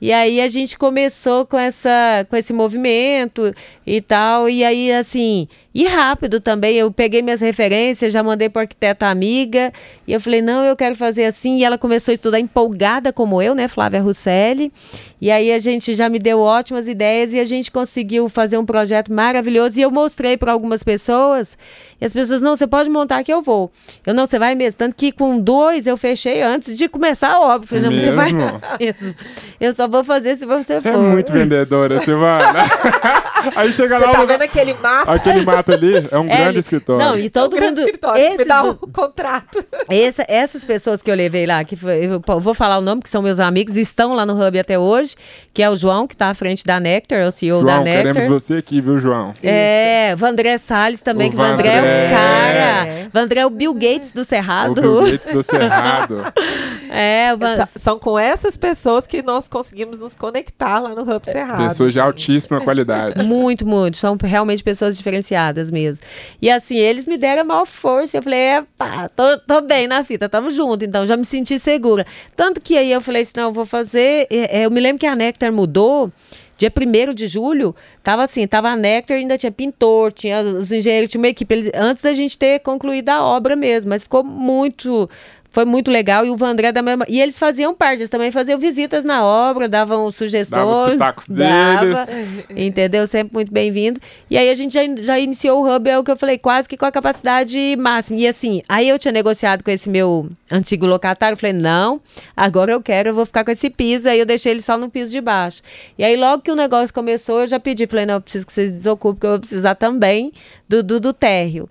E aí a gente começou com essa com esse movimento e tal. E aí, assim, e rápido também. Eu peguei minhas referências, já mandei para arquiteta amiga. E eu falei, não, eu quero fazer assim. E ela começou a estudar empolgada como eu, né, Flávia Russelli. E aí a gente já me deu ótimas ideias e a gente conseguiu fazer um projeto maravilhoso. E eu mostrei para algumas pessoas. E as pessoas, não, você pode montar que eu vou. Eu, não, você vai mesmo. Tanto que com dois eu fechei antes de começar a obra. Falei, não, mesmo? você vai [LAUGHS] mesmo. Eu só vou fazer se você, você for. Você é muito vendedora, Silvana. [LAUGHS] aí chega você lá... Tá vendo aquele mato? Aquele mato ali é um é, grande escritório. Não, e todo é um mundo. Esses, me dá um contrato. Essa, essas pessoas que eu levei lá, que foi, eu vou falar o nome, que são meus amigos, estão lá no Hub até hoje, que é o João, que está à frente da Nectar, é o CEO João, da Nectar. queremos você aqui, viu, João? É, Vandré Salles também, o que Vandré, Vandré é um cara. Vandré é o Bill Gates do Cerrado. O Bill Gates do Cerrado. [LAUGHS] é, Van... São com essas pessoas que nós conseguimos nos conectar lá no Hub Cerrado. Pessoas de altíssima qualidade. [LAUGHS] Muito, muito. São realmente pessoas diferenciadas mesmo. E assim, eles me deram a maior força. Eu falei, pá, tô, tô bem na fita, tamo junto. Então já me senti segura. Tanto que aí eu falei assim, não, eu vou fazer. É, eu me lembro que a Nectar mudou. Dia 1 de julho, tava assim, tava a Nectar, ainda tinha pintor, tinha os engenheiros, tinha uma equipe, eles, antes da gente ter concluído a obra mesmo, mas ficou muito foi muito legal. E o Vandré da mesma. E eles faziam parte, eles também faziam visitas na obra, davam sugestões. Dava os dava, deles. [LAUGHS] Entendeu? Sempre muito bem-vindo. E aí a gente já, já iniciou o Hub, é o que eu falei, quase que com a capacidade máxima. E assim, aí eu tinha negociado com esse meu antigo locatário, falei, não, agora eu quero, eu vou ficar com esse piso. Aí eu deixei ele só no piso de baixo. E aí logo que o negócio começou, eu já pedi, falei, não, eu preciso que vocês desocupem, porque eu vou precisar também do, do, do térreo.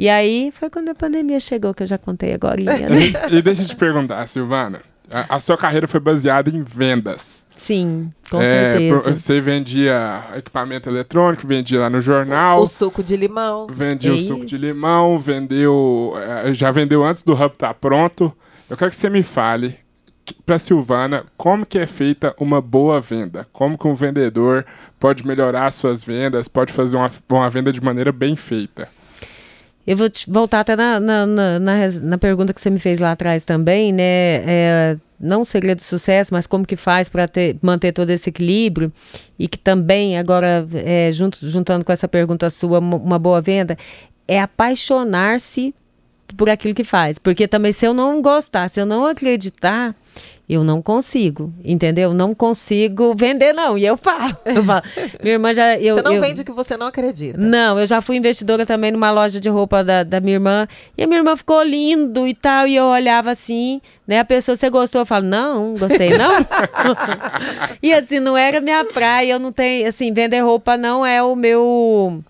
E aí foi quando a pandemia chegou, que eu já contei agora. Né? [LAUGHS] e deixa eu te perguntar, Silvana. A, a, sua carreira foi baseada em vendas. Sim, com é, certeza. Você vendia equipamento eletrônico, vendia lá no jornal. O suco de limão. Vendia o suco de limão, vendeu. É, já vendeu antes do hub estar tá pronto. Eu quero que você me fale para Silvana como que é feita uma boa venda. Como que um vendedor pode melhorar suas vendas, pode fazer uma, uma venda de maneira bem feita. Eu vou voltar até na, na, na, na, pergunta que você me fez lá atrás também, né? É, não o segredo do sucesso, mas como que faz para manter todo esse equilíbrio e que também, agora, é, junto, juntando com essa pergunta sua, uma boa venda, é apaixonar-se por aquilo que faz. Porque também, se eu não gostar, se eu não acreditar, eu não consigo, entendeu? Não consigo vender, não. E eu falo. [LAUGHS] Eu falo minha irmã já. Eu, você não eu, vende o que você não acredita. Não, eu já fui investidora também numa loja de roupa da, da minha irmã. E a minha irmã ficou lindo e tal. E eu olhava assim, né? A pessoa, você gostou? Eu falo, não, gostei, não. [LAUGHS] e assim, não era minha praia. Eu não tenho. Assim, vender roupa não é o meu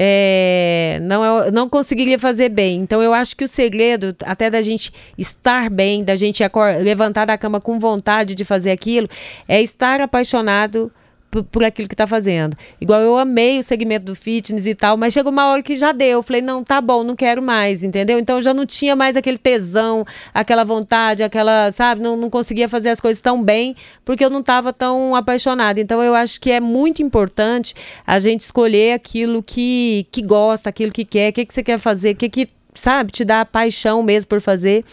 é, não, não conseguiria fazer bem. Então, eu acho que o segredo, até da gente estar bem, da gente levantar da cama com vontade de fazer aquilo, é estar apaixonado por, por aquilo que está fazendo. Igual eu amei o segmento do fitness e tal, mas chegou uma hora que já deu. Eu falei, não, tá bom, não quero mais, entendeu? Então eu já não tinha mais aquele tesão, aquela vontade, aquela, sabe, não, não conseguia fazer as coisas tão bem, porque eu não estava tão apaixonada. Então eu acho que é muito importante a gente escolher aquilo que, que gosta, aquilo que quer, o que, que você quer fazer, o que, que sabe, te dá paixão mesmo por fazer.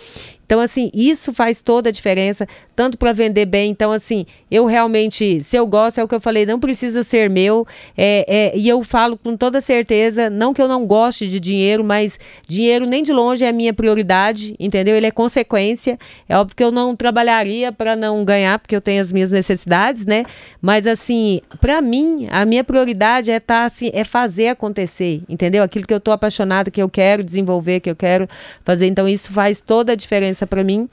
Então, assim, isso faz toda a diferença, tanto para vender bem. Então, assim, eu realmente, se eu gosto, é o que eu falei, não precisa ser meu. É, é, e eu falo com toda certeza, não que eu não goste de dinheiro, mas dinheiro nem de longe é a minha prioridade, entendeu? Ele é consequência. É óbvio que eu não trabalharia para não ganhar, porque eu tenho as minhas necessidades, né? Mas, assim, para mim, a minha prioridade é tá, assim, é fazer acontecer, entendeu? Aquilo que eu estou apaixonado, que eu quero desenvolver, que eu quero fazer. Então, isso faz toda a diferença diferença para mim.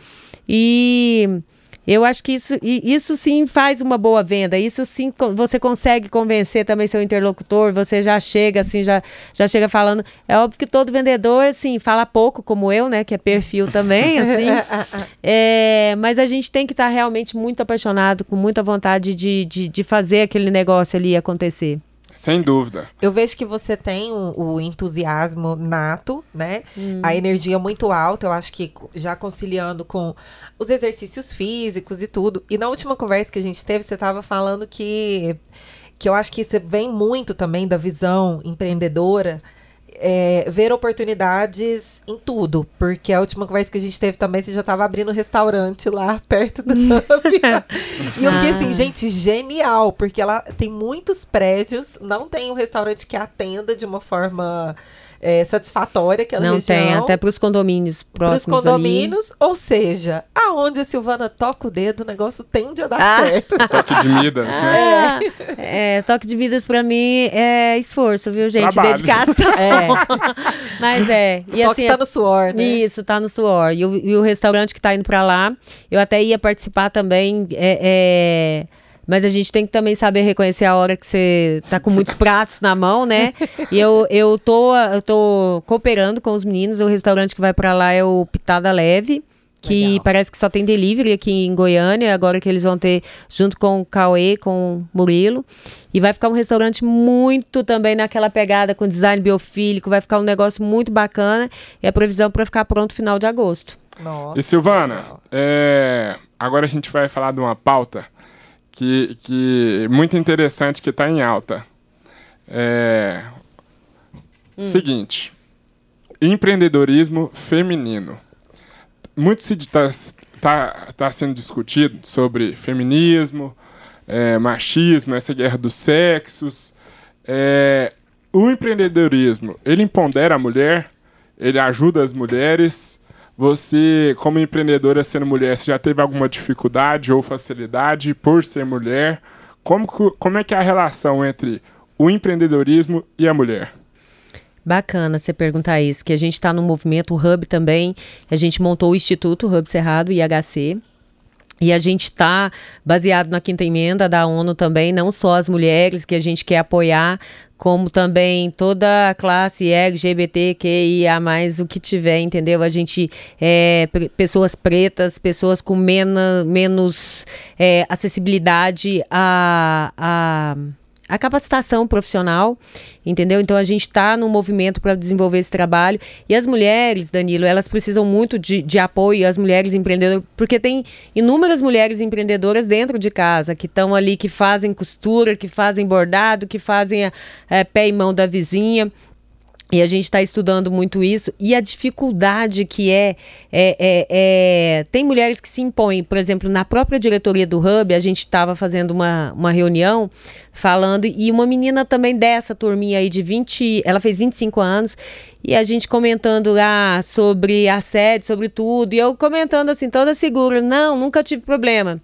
E eu acho que isso, isso sim faz uma boa venda. Isso sim você consegue convencer também seu interlocutor. Você já chega assim, já, já chega falando. É óbvio que todo vendedor assim fala pouco, como eu, né? Que é perfil também, assim. [LAUGHS] é, mas a gente tem que estar tá realmente muito apaixonado, com muita vontade de, de, de fazer aquele negócio ali acontecer. Sem dúvida. Eu vejo que você tem o, o entusiasmo nato, né? Hum. A energia muito alta, eu acho que já conciliando com os exercícios físicos e tudo. E na última conversa que a gente teve, você estava falando que que eu acho que você vem muito também da visão empreendedora é, ver oportunidades em tudo. Porque a última conversa que a gente teve também, você já estava abrindo um restaurante lá [LAUGHS] perto do [LAUGHS] Hub. e eu fiquei assim, ah. gente, genial. Porque ela tem muitos prédios, não tem um restaurante que atenda de uma forma é, satisfatória aquela Não região. tem, até para os condomínios próximos Para os condomínios, ali. ou seja, aonde a Silvana toca o dedo, o negócio tende a dar ah. certo. [LAUGHS] toque de Midas, né? É, é toque de Midas para mim é esforço, viu, gente? Trabalho. Dedicação. É. [LAUGHS] Mas é. E o toque assim, tá no suor, né? Isso, tá no suor. E o, e o restaurante que tá indo para lá, eu até ia participar também, é, é mas a gente tem que também saber reconhecer a hora que você tá com muitos pratos na mão, né? E eu, eu, tô, eu tô cooperando com os meninos. O restaurante que vai para lá é o Pitada Leve que Legal. parece que só tem delivery aqui em Goiânia, agora que eles vão ter junto com o Cauê, com o Murilo. E vai ficar um restaurante muito também naquela pegada com design biofílico, vai ficar um negócio muito bacana e a previsão para ficar pronto final de agosto. Nossa. E Silvana, é... agora a gente vai falar de uma pauta que, que muito interessante que está em alta. É, hum. Seguinte, empreendedorismo feminino. Muito se está tá, tá sendo discutido sobre feminismo, é, machismo, essa guerra dos sexos. É, o empreendedorismo, ele empodera a mulher, ele ajuda as mulheres, você, como empreendedora sendo mulher, já teve alguma dificuldade ou facilidade por ser mulher? Como, como é que é a relação entre o empreendedorismo e a mulher? Bacana você perguntar isso, que a gente está no movimento, Hub também, a gente montou o Instituto Hub Cerrado, IHC, e a gente está baseado na quinta emenda da ONU também, não só as mulheres que a gente quer apoiar, como também toda a classe LGBTQIA, o que tiver, entendeu? A gente, é, pessoas pretas, pessoas com menos, é, acessibilidade a. a a capacitação profissional, entendeu? Então a gente está no movimento para desenvolver esse trabalho. E as mulheres, Danilo, elas precisam muito de, de apoio, as mulheres empreendedoras, porque tem inúmeras mulheres empreendedoras dentro de casa, que estão ali, que fazem costura, que fazem bordado, que fazem é, pé e mão da vizinha. E a gente está estudando muito isso. E a dificuldade que é, é, é, é, Tem mulheres que se impõem. Por exemplo, na própria diretoria do Hub, a gente estava fazendo uma, uma reunião falando. E uma menina também dessa turminha aí de 20. Ela fez 25 anos. E a gente comentando lá sobre assédio, sobre tudo. E eu comentando assim, toda segura. Não, nunca tive problema.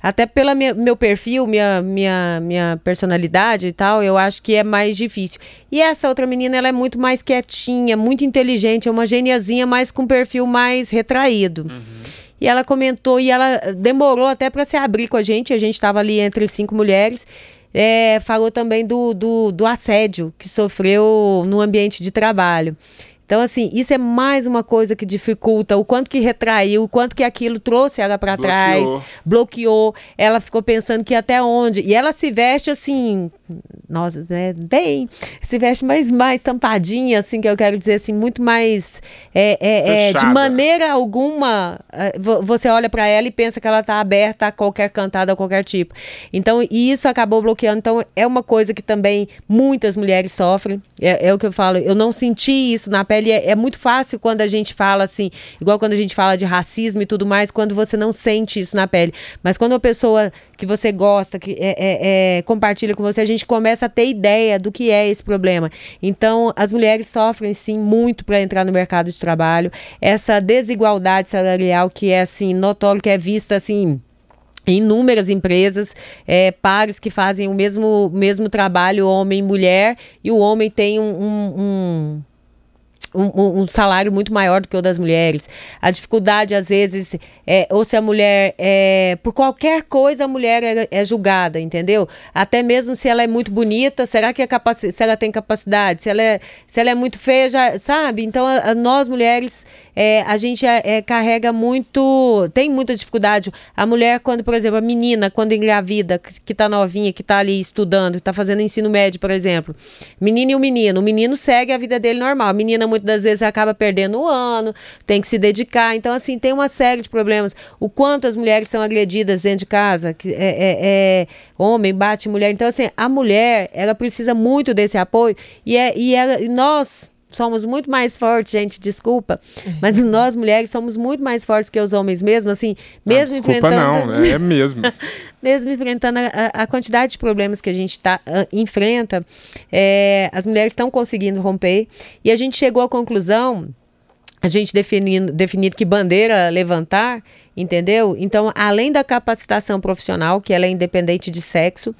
Até pelo meu perfil, minha, minha, minha personalidade e tal, eu acho que é mais difícil. E essa outra menina, ela é muito mais quietinha, muito inteligente, é uma geniazinha, mas com perfil mais retraído. Uhum. E ela comentou, e ela demorou até para se abrir com a gente, a gente estava ali entre cinco mulheres. É, falou também do, do, do assédio que sofreu no ambiente de trabalho. Então, assim, isso é mais uma coisa que dificulta, o quanto que retraiu, o quanto que aquilo trouxe ela para trás, bloqueou. Ela ficou pensando que até onde. E ela se veste assim, nossa, né, bem, se veste mais, mais tampadinha, assim, que eu quero dizer assim, muito mais. É, é, é de maneira alguma, é, você olha para ela e pensa que ela tá aberta a qualquer cantada, a qualquer tipo. Então, isso acabou bloqueando. Então, é uma coisa que também muitas mulheres sofrem. É, é o que eu falo, eu não senti isso na pele. É, é, muito fácil quando a gente fala assim, igual quando a gente fala de racismo e tudo mais, quando você não sente isso na pele. Mas quando a pessoa que você gosta, que é, é, é, compartilha com você, a gente começa a ter ideia do que é esse problema. Então, as mulheres sofrem sim muito para entrar no mercado de trabalho. Essa desigualdade salarial que é assim notório, que é vista assim inúmeras empresas, é, pares que fazem o mesmo, mesmo trabalho, homem e mulher, e o homem tem um, um, um um, um, salário muito maior do que o das mulheres. A dificuldade, às vezes, é, ou se a mulher, é, por qualquer coisa, a mulher é, é, julgada, entendeu? Até mesmo se ela é muito bonita, será que capaci se ela tem capacidade? Se ela é, se ela é muito feia, já, sabe? Então, a, a nós mulheres é, a gente é, é, carrega muito, tem muita dificuldade. A mulher, quando, por exemplo, a menina, quando engravida, que está novinha, que está ali estudando, está fazendo ensino médio, por exemplo, menina e o menino, o menino segue a vida dele normal, a menina muitas das vezes acaba perdendo o ano, tem que se dedicar, então assim, tem uma série de problemas. O quanto as mulheres são agredidas dentro de casa, que é, é, é homem bate mulher, então assim, a mulher, ela precisa muito desse apoio e, é, e, ela, nós somos muito mais fortes, gente, desculpa. Mas nós mulheres somos muito mais fortes que os homens mesmo, assim, mesmo ah, desculpa enfrentando. Não, é mesmo. [LAUGHS] mesmo enfrentando a, a, quantidade de problemas que a gente tá, uh, enfrenta, é, as mulheres estão conseguindo romper. E a gente chegou à conclusão, a gente definindo, definindo que bandeira levantar entendeu? Então, além da capacitação profissional, que ela é independente de sexo,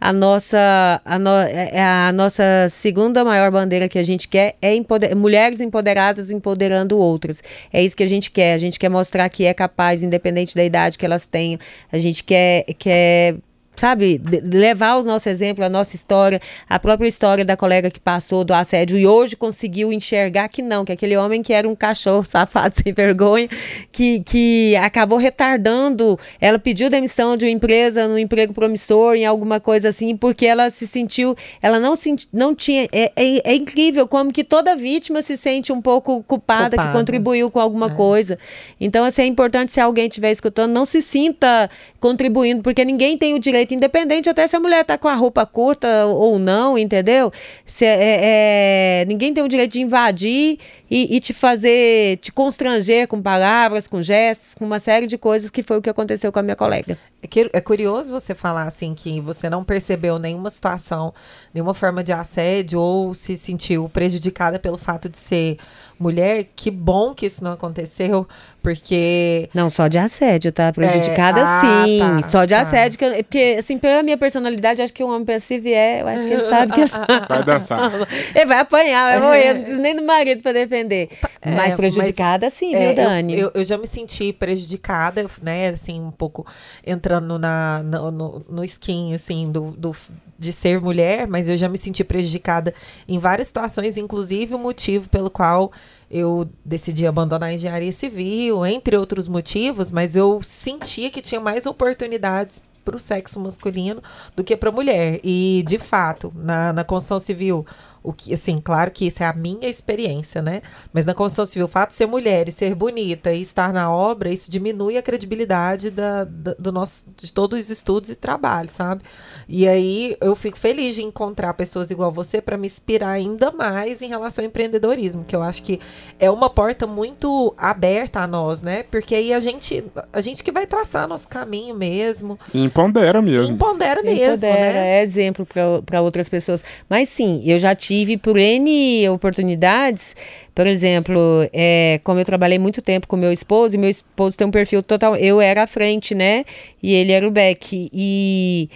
a nossa, a, no, é, é a nossa segunda maior bandeira que a gente quer é empoder, mulheres empoderadas empoderando outras. É isso que a gente quer. A gente quer mostrar que é capaz, independente da idade que elas tenham. A gente quer, quer sabe, levar o nosso exemplo, a nossa história, a própria história da colega que passou do assédio e hoje conseguiu enxergar que não, que aquele homem que era um cachorro [LAUGHS] safado sem vergonha, que, que acabou retardando, ela pediu demissão de uma empresa no emprego promissor, em alguma coisa assim, porque ela se sentiu, ela não, senti, não tinha, é, é, é incrível como que toda vítima se sente um pouco culpada, culpada. que contribuiu com alguma é. coisa. Então, assim, é importante se alguém estiver escutando, não se sinta contribuindo, porque ninguém tem o direito independente até se a mulher tá com a roupa curta ou não, entendeu? Se, é, é, é ninguém tem o direito de invadir e, e, te fazer, te constranger com palavras, com gestos, com uma série de coisas que foi o que aconteceu com a minha colega. É, é curioso você falar assim que você não percebeu nenhuma situação, nenhuma forma de assédio ou se sentiu prejudicada pelo fato de ser mulher. Que bom que isso não aconteceu, porque. Não, só de assédio, tá? Prejudicada é, ah, sim. Tá, só de tá. assédio. Que eu, porque, assim, pela minha personalidade, acho que um homem pensa se vier, eu acho que ele sabe que. [LAUGHS] vai dançar. [LAUGHS] Ele vai apanhar, vai morrer. Não precisa nem do marido pra defender. É, mas prejudicada mas, sim, é, viu, Dani? Eu, eu, eu, já me senti prejudicada, né? Assim, um pouco entrando na, no, no, no skin, assim, do, do de ser mulher, mas eu já me senti prejudicada em várias situações, inclusive o motivo pelo qual eu decidi abandonar a engenharia civil, entre outros motivos, mas eu sentia que tinha mais oportunidades para o sexo masculino do que para a mulher. E, de fato, na, na construção civil, o que, assim, claro que isso é a minha experiência, né? Mas na construção civil, o fato de ser mulher e ser bonita e estar na obra, isso diminui a credibilidade da, da, do nosso, de todos os estudos e trabalho, sabe? E aí eu fico feliz de encontrar pessoas igual você para me inspirar ainda mais em relação ao empreendedorismo, que eu acho que é uma porta muito aberta a nós, né? Porque aí a gente, a gente que vai traçar nosso caminho mesmo. Impondera mesmo. Impondera mesmo, Impondera, né? É exemplo para outras pessoas. Mas sim, eu já tive tive por N oportunidades. Por exemplo, é, como eu trabalhei muito tempo com meu esposo, e meu esposo tem um perfil total. Eu era à frente, né? E ele era o back. E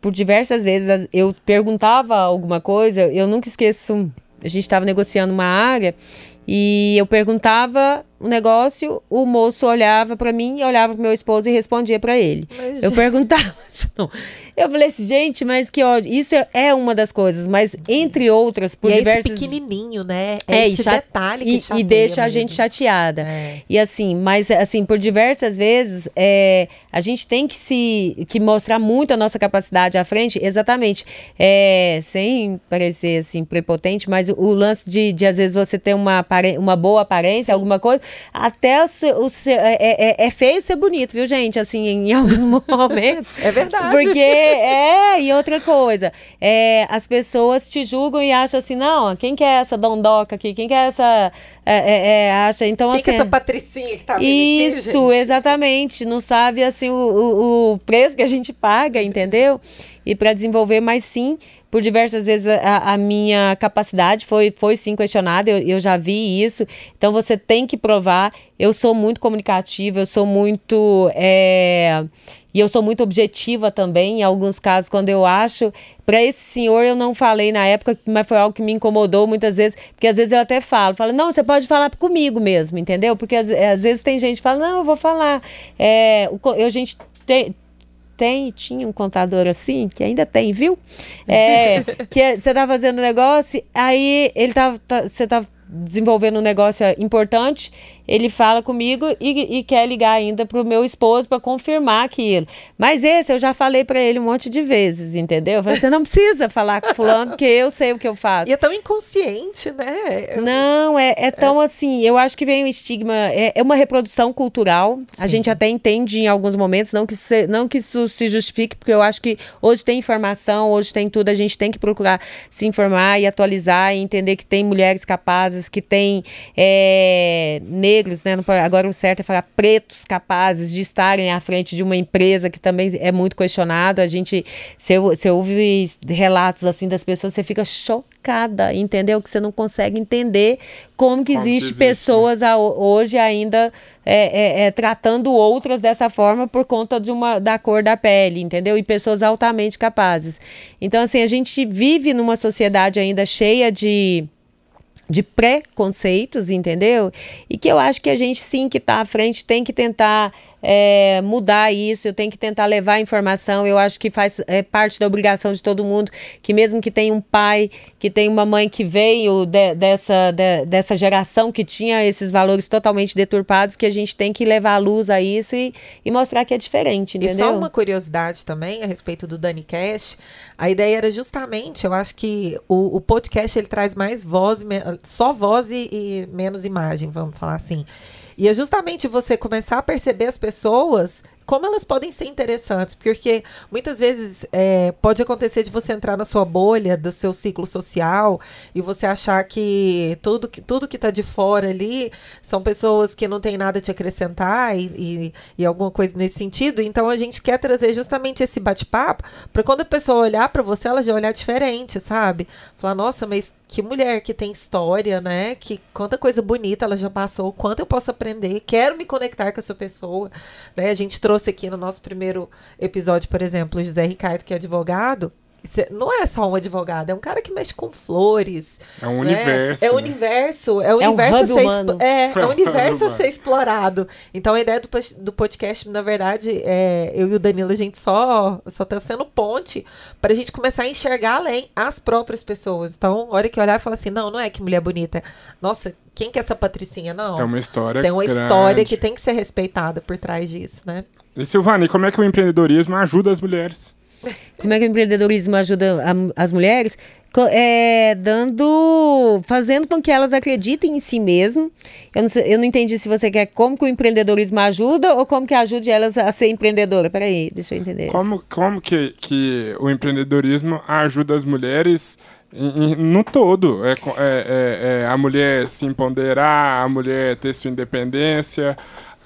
por diversas vezes eu perguntava alguma coisa, eu nunca esqueço. A gente estava negociando uma área e eu perguntava o negócio, o moço olhava para mim, olhava pro meu esposo e respondia para ele. Mas, Eu perguntava, [LAUGHS] não. Eu falei assim, gente, mas que ódio. Isso é- é uma das coisas, mas entre outras, por e é diversas esse pequenininho, né? É, É, e esse cha- detalhe que e, e deixa a mesmo. gente chateada. É. E assim, mas assim, por diversas vezes, é, a gente tem que se que mostrar muito a nossa capacidade à frente, exatamente. É, sem parecer assim prepotente, mas o, o lance de, de às vezes você ter uma, apare- uma boa aparência, alguma coisa, até o, seu- o seu- é, é, é feio ser bonito, viu, gente? Assim, em [LAUGHS] alguns momentos. É verdade. Porque é, e outra coisa, é, as pessoas te julgam e acham assim, não, quem que é essa dondoca aqui? Quem que é essa. É, é, é, acha, então Quem que é assim. essa Patricinha que tá vindo aqui, Isso, gente? exatamente. Não sabe assim o, o, o preço que a gente paga, entendeu? E para desenvolver, mas sim, por diversas vezes a, a minha capacidade foi, foi sim questionada, eu, eu já vi isso. Então você tem que provar. Eu sou muito comunicativa, eu sou muito. é, e eu sou muito objetiva também, em alguns casos, quando eu acho. Para esse senhor, eu não falei na época, mas foi algo que me incomodou muitas vezes, porque às vezes eu até falo, falo, não, você pode falar comigo mesmo, entendeu? Porque às, às vezes tem gente que fala, não, eu vou falar. É, o a gente tem, tem, tinha um contador assim, que ainda tem, viu? [LAUGHS] É, que é- você tá fazendo negócio, aí ele tá, tá- você tá desenvolvendo um negócio importante, ele fala comigo e, e quer ligar ainda pro meu esposo para confirmar aquilo. Mas esse eu já falei para ele um monte de vezes, entendeu? Eu falei, você não precisa falar com fulano, porque eu sei o que eu faço. E é tão inconsciente, né? Eu- Não, é, é tão assim. Eu acho que vem um estigma. É, é uma reprodução cultural. A gente até entende em alguns momentos, não que, se- não que isso se justifique, porque eu acho que hoje tem informação, hoje tem tudo. A gente tem que procurar se informar e atualizar e entender que tem mulheres capazes, que tem é, negros, né? não pode- Agora o certo é falar pretos capazes de estarem à frente de uma empresa que também é muito questionado. A gente, você, você ouve relatos assim das pessoas, você fica chocada, entendeu? Que você não consegue entender como que Como existe existe, pessoas a- hoje ainda é, é, é, tratando outras dessa forma por conta de uma, da cor da pele, entendeu? E pessoas altamente capazes. Então, assim, a gente vive numa sociedade ainda cheia de de preconceitos, entendeu? E que eu acho que a gente sim que está à frente tem que tentar é, mudar isso, eu tenho que tentar levar a informação, eu acho que faz é, parte da obrigação de todo mundo, que mesmo que tenha um pai, que tem uma mãe que veio de- dessa, de- dessa geração que tinha esses valores totalmente deturpados, que a gente tem que levar a luz a isso e, e mostrar que é diferente, E entendeu? só uma curiosidade também a respeito do Dani Cash. A ideia era justamente, eu acho que o, o podcast ele traz mais voz, só voz e, e menos imagem, vamos falar assim. E é justamente você começar a perceber as pessoas como elas podem ser interessantes, porque muitas vezes é, pode acontecer de você entrar na sua bolha, do seu ciclo social, e você achar que tudo que tudo que está de fora ali são pessoas que não têm nada a te acrescentar e, e, e alguma coisa nesse sentido. Então a gente quer trazer justamente esse bate-papo para quando a pessoa olhar para você, ela já olhar diferente, sabe? Falar, nossa, mas que mulher que tem história, né? Que quanta coisa bonita ela já passou, quanto eu posso aprender, quero me conectar com essa pessoa. Né? A gente trouxe aqui no nosso primeiro episódio, por exemplo, o José Ricardo, que é advogado. Cê- Não é só um advogado, é um cara que mexe com flores. É um né? universo. É o né? universo. É o É um universo ser, é, [LAUGHS] é o universo a Hub ser explorado. Então a ideia do, do podcast, na verdade, é, eu e o Danilo, a gente só, só tá sendo ponte para a gente começar a enxergar além as próprias pessoas. Então, a hora que olhar e falar assim, não, não é que mulher bonita. Nossa, quem que é essa Patricinha? Não. Tem uma história Tem uma grande. história que tem que ser respeitada por trás disso, né? E Silvana, e como é que o empreendedorismo ajuda as mulheres? Como é que o empreendedorismo ajuda a- as mulheres? É, dando, fazendo com que elas acreditem em si mesmo. Eu não, sei- eu não entendi se você quer como que o empreendedorismo ajuda ou como que ajude elas a ser empreendedora. Peraí, deixa eu entender. Como, como que, que o empreendedorismo ajuda as mulheres no todo? É, é- é- é a mulher se empoderar, a mulher ter sua independência.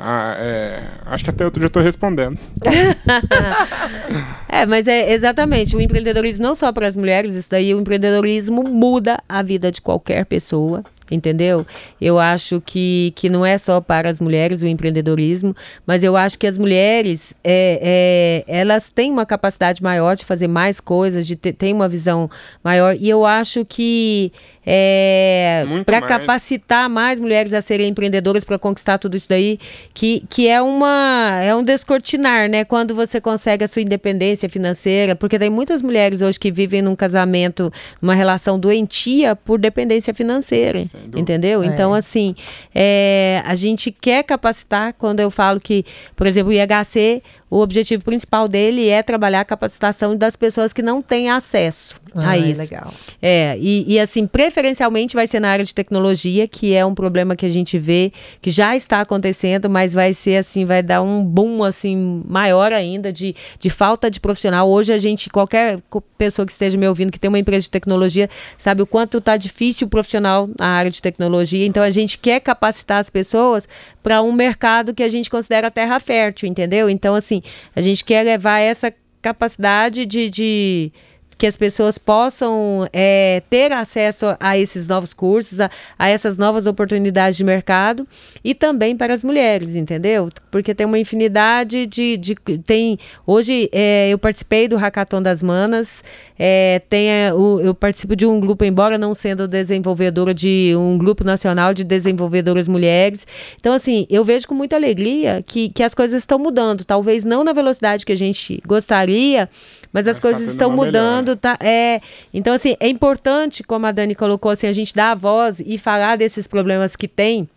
A- é, acho que até eu já estou respondendo. [LAUGHS] É, mas é exatamente, o empreendedorismo não só para as mulheres, isso daí, o empreendedorismo muda a vida de qualquer pessoa. entendeu? Eu acho que, que não é só para as mulheres o empreendedorismo, mas eu acho que as mulheres, é, é, elas têm uma capacidade maior de fazer mais coisas, de ter, ter uma visão maior, e eu acho que é, para capacitar mais mulheres a serem empreendedoras para conquistar tudo isso daí, que, que é uma é um descortinar, né? Quando você consegue a sua independência financeira, porque tem muitas mulheres hoje que vivem num casamento, uma relação doentia por dependência financeira, entendeu? É. Então assim, é, a gente quer capacitar. Quando eu falo que, por exemplo, o IHC o objetivo principal dele é trabalhar a capacitação das pessoas que não têm acesso ah, a isso. Legal. É, e, e assim, preferencialmente vai ser na área de tecnologia, que é um problema que a gente vê que já está acontecendo, mas vai ser assim, vai dar um boom assim maior ainda de, de falta de profissional. Hoje a gente, qualquer pessoa que esteja me ouvindo que tem uma empresa de tecnologia, sabe o quanto está difícil o profissional na área de tecnologia. Então a gente quer capacitar as pessoas para um mercado que a gente considera terra fértil, entendeu? Então, assim, a gente quer levar essa capacidade de, de que as pessoas possam é, ter acesso a esses novos cursos, a, a, essas novas oportunidades de mercado e também para as mulheres, entendeu? Porque tem uma infinidade de. de tem Hoje é, eu participei do Hackathon das Manas, é, tem, é, o, eu participo de um grupo, embora não sendo desenvolvedora de um grupo nacional de desenvolvedoras mulheres. Então, assim, eu vejo com muita alegria que, que as coisas estão mudando. Talvez não na velocidade que a gente gostaria, mas, mas as coisas tá estão mudando tá. É, então, assim, é importante, como a Dani colocou, assim, a gente dar a voz e falar desses problemas que tem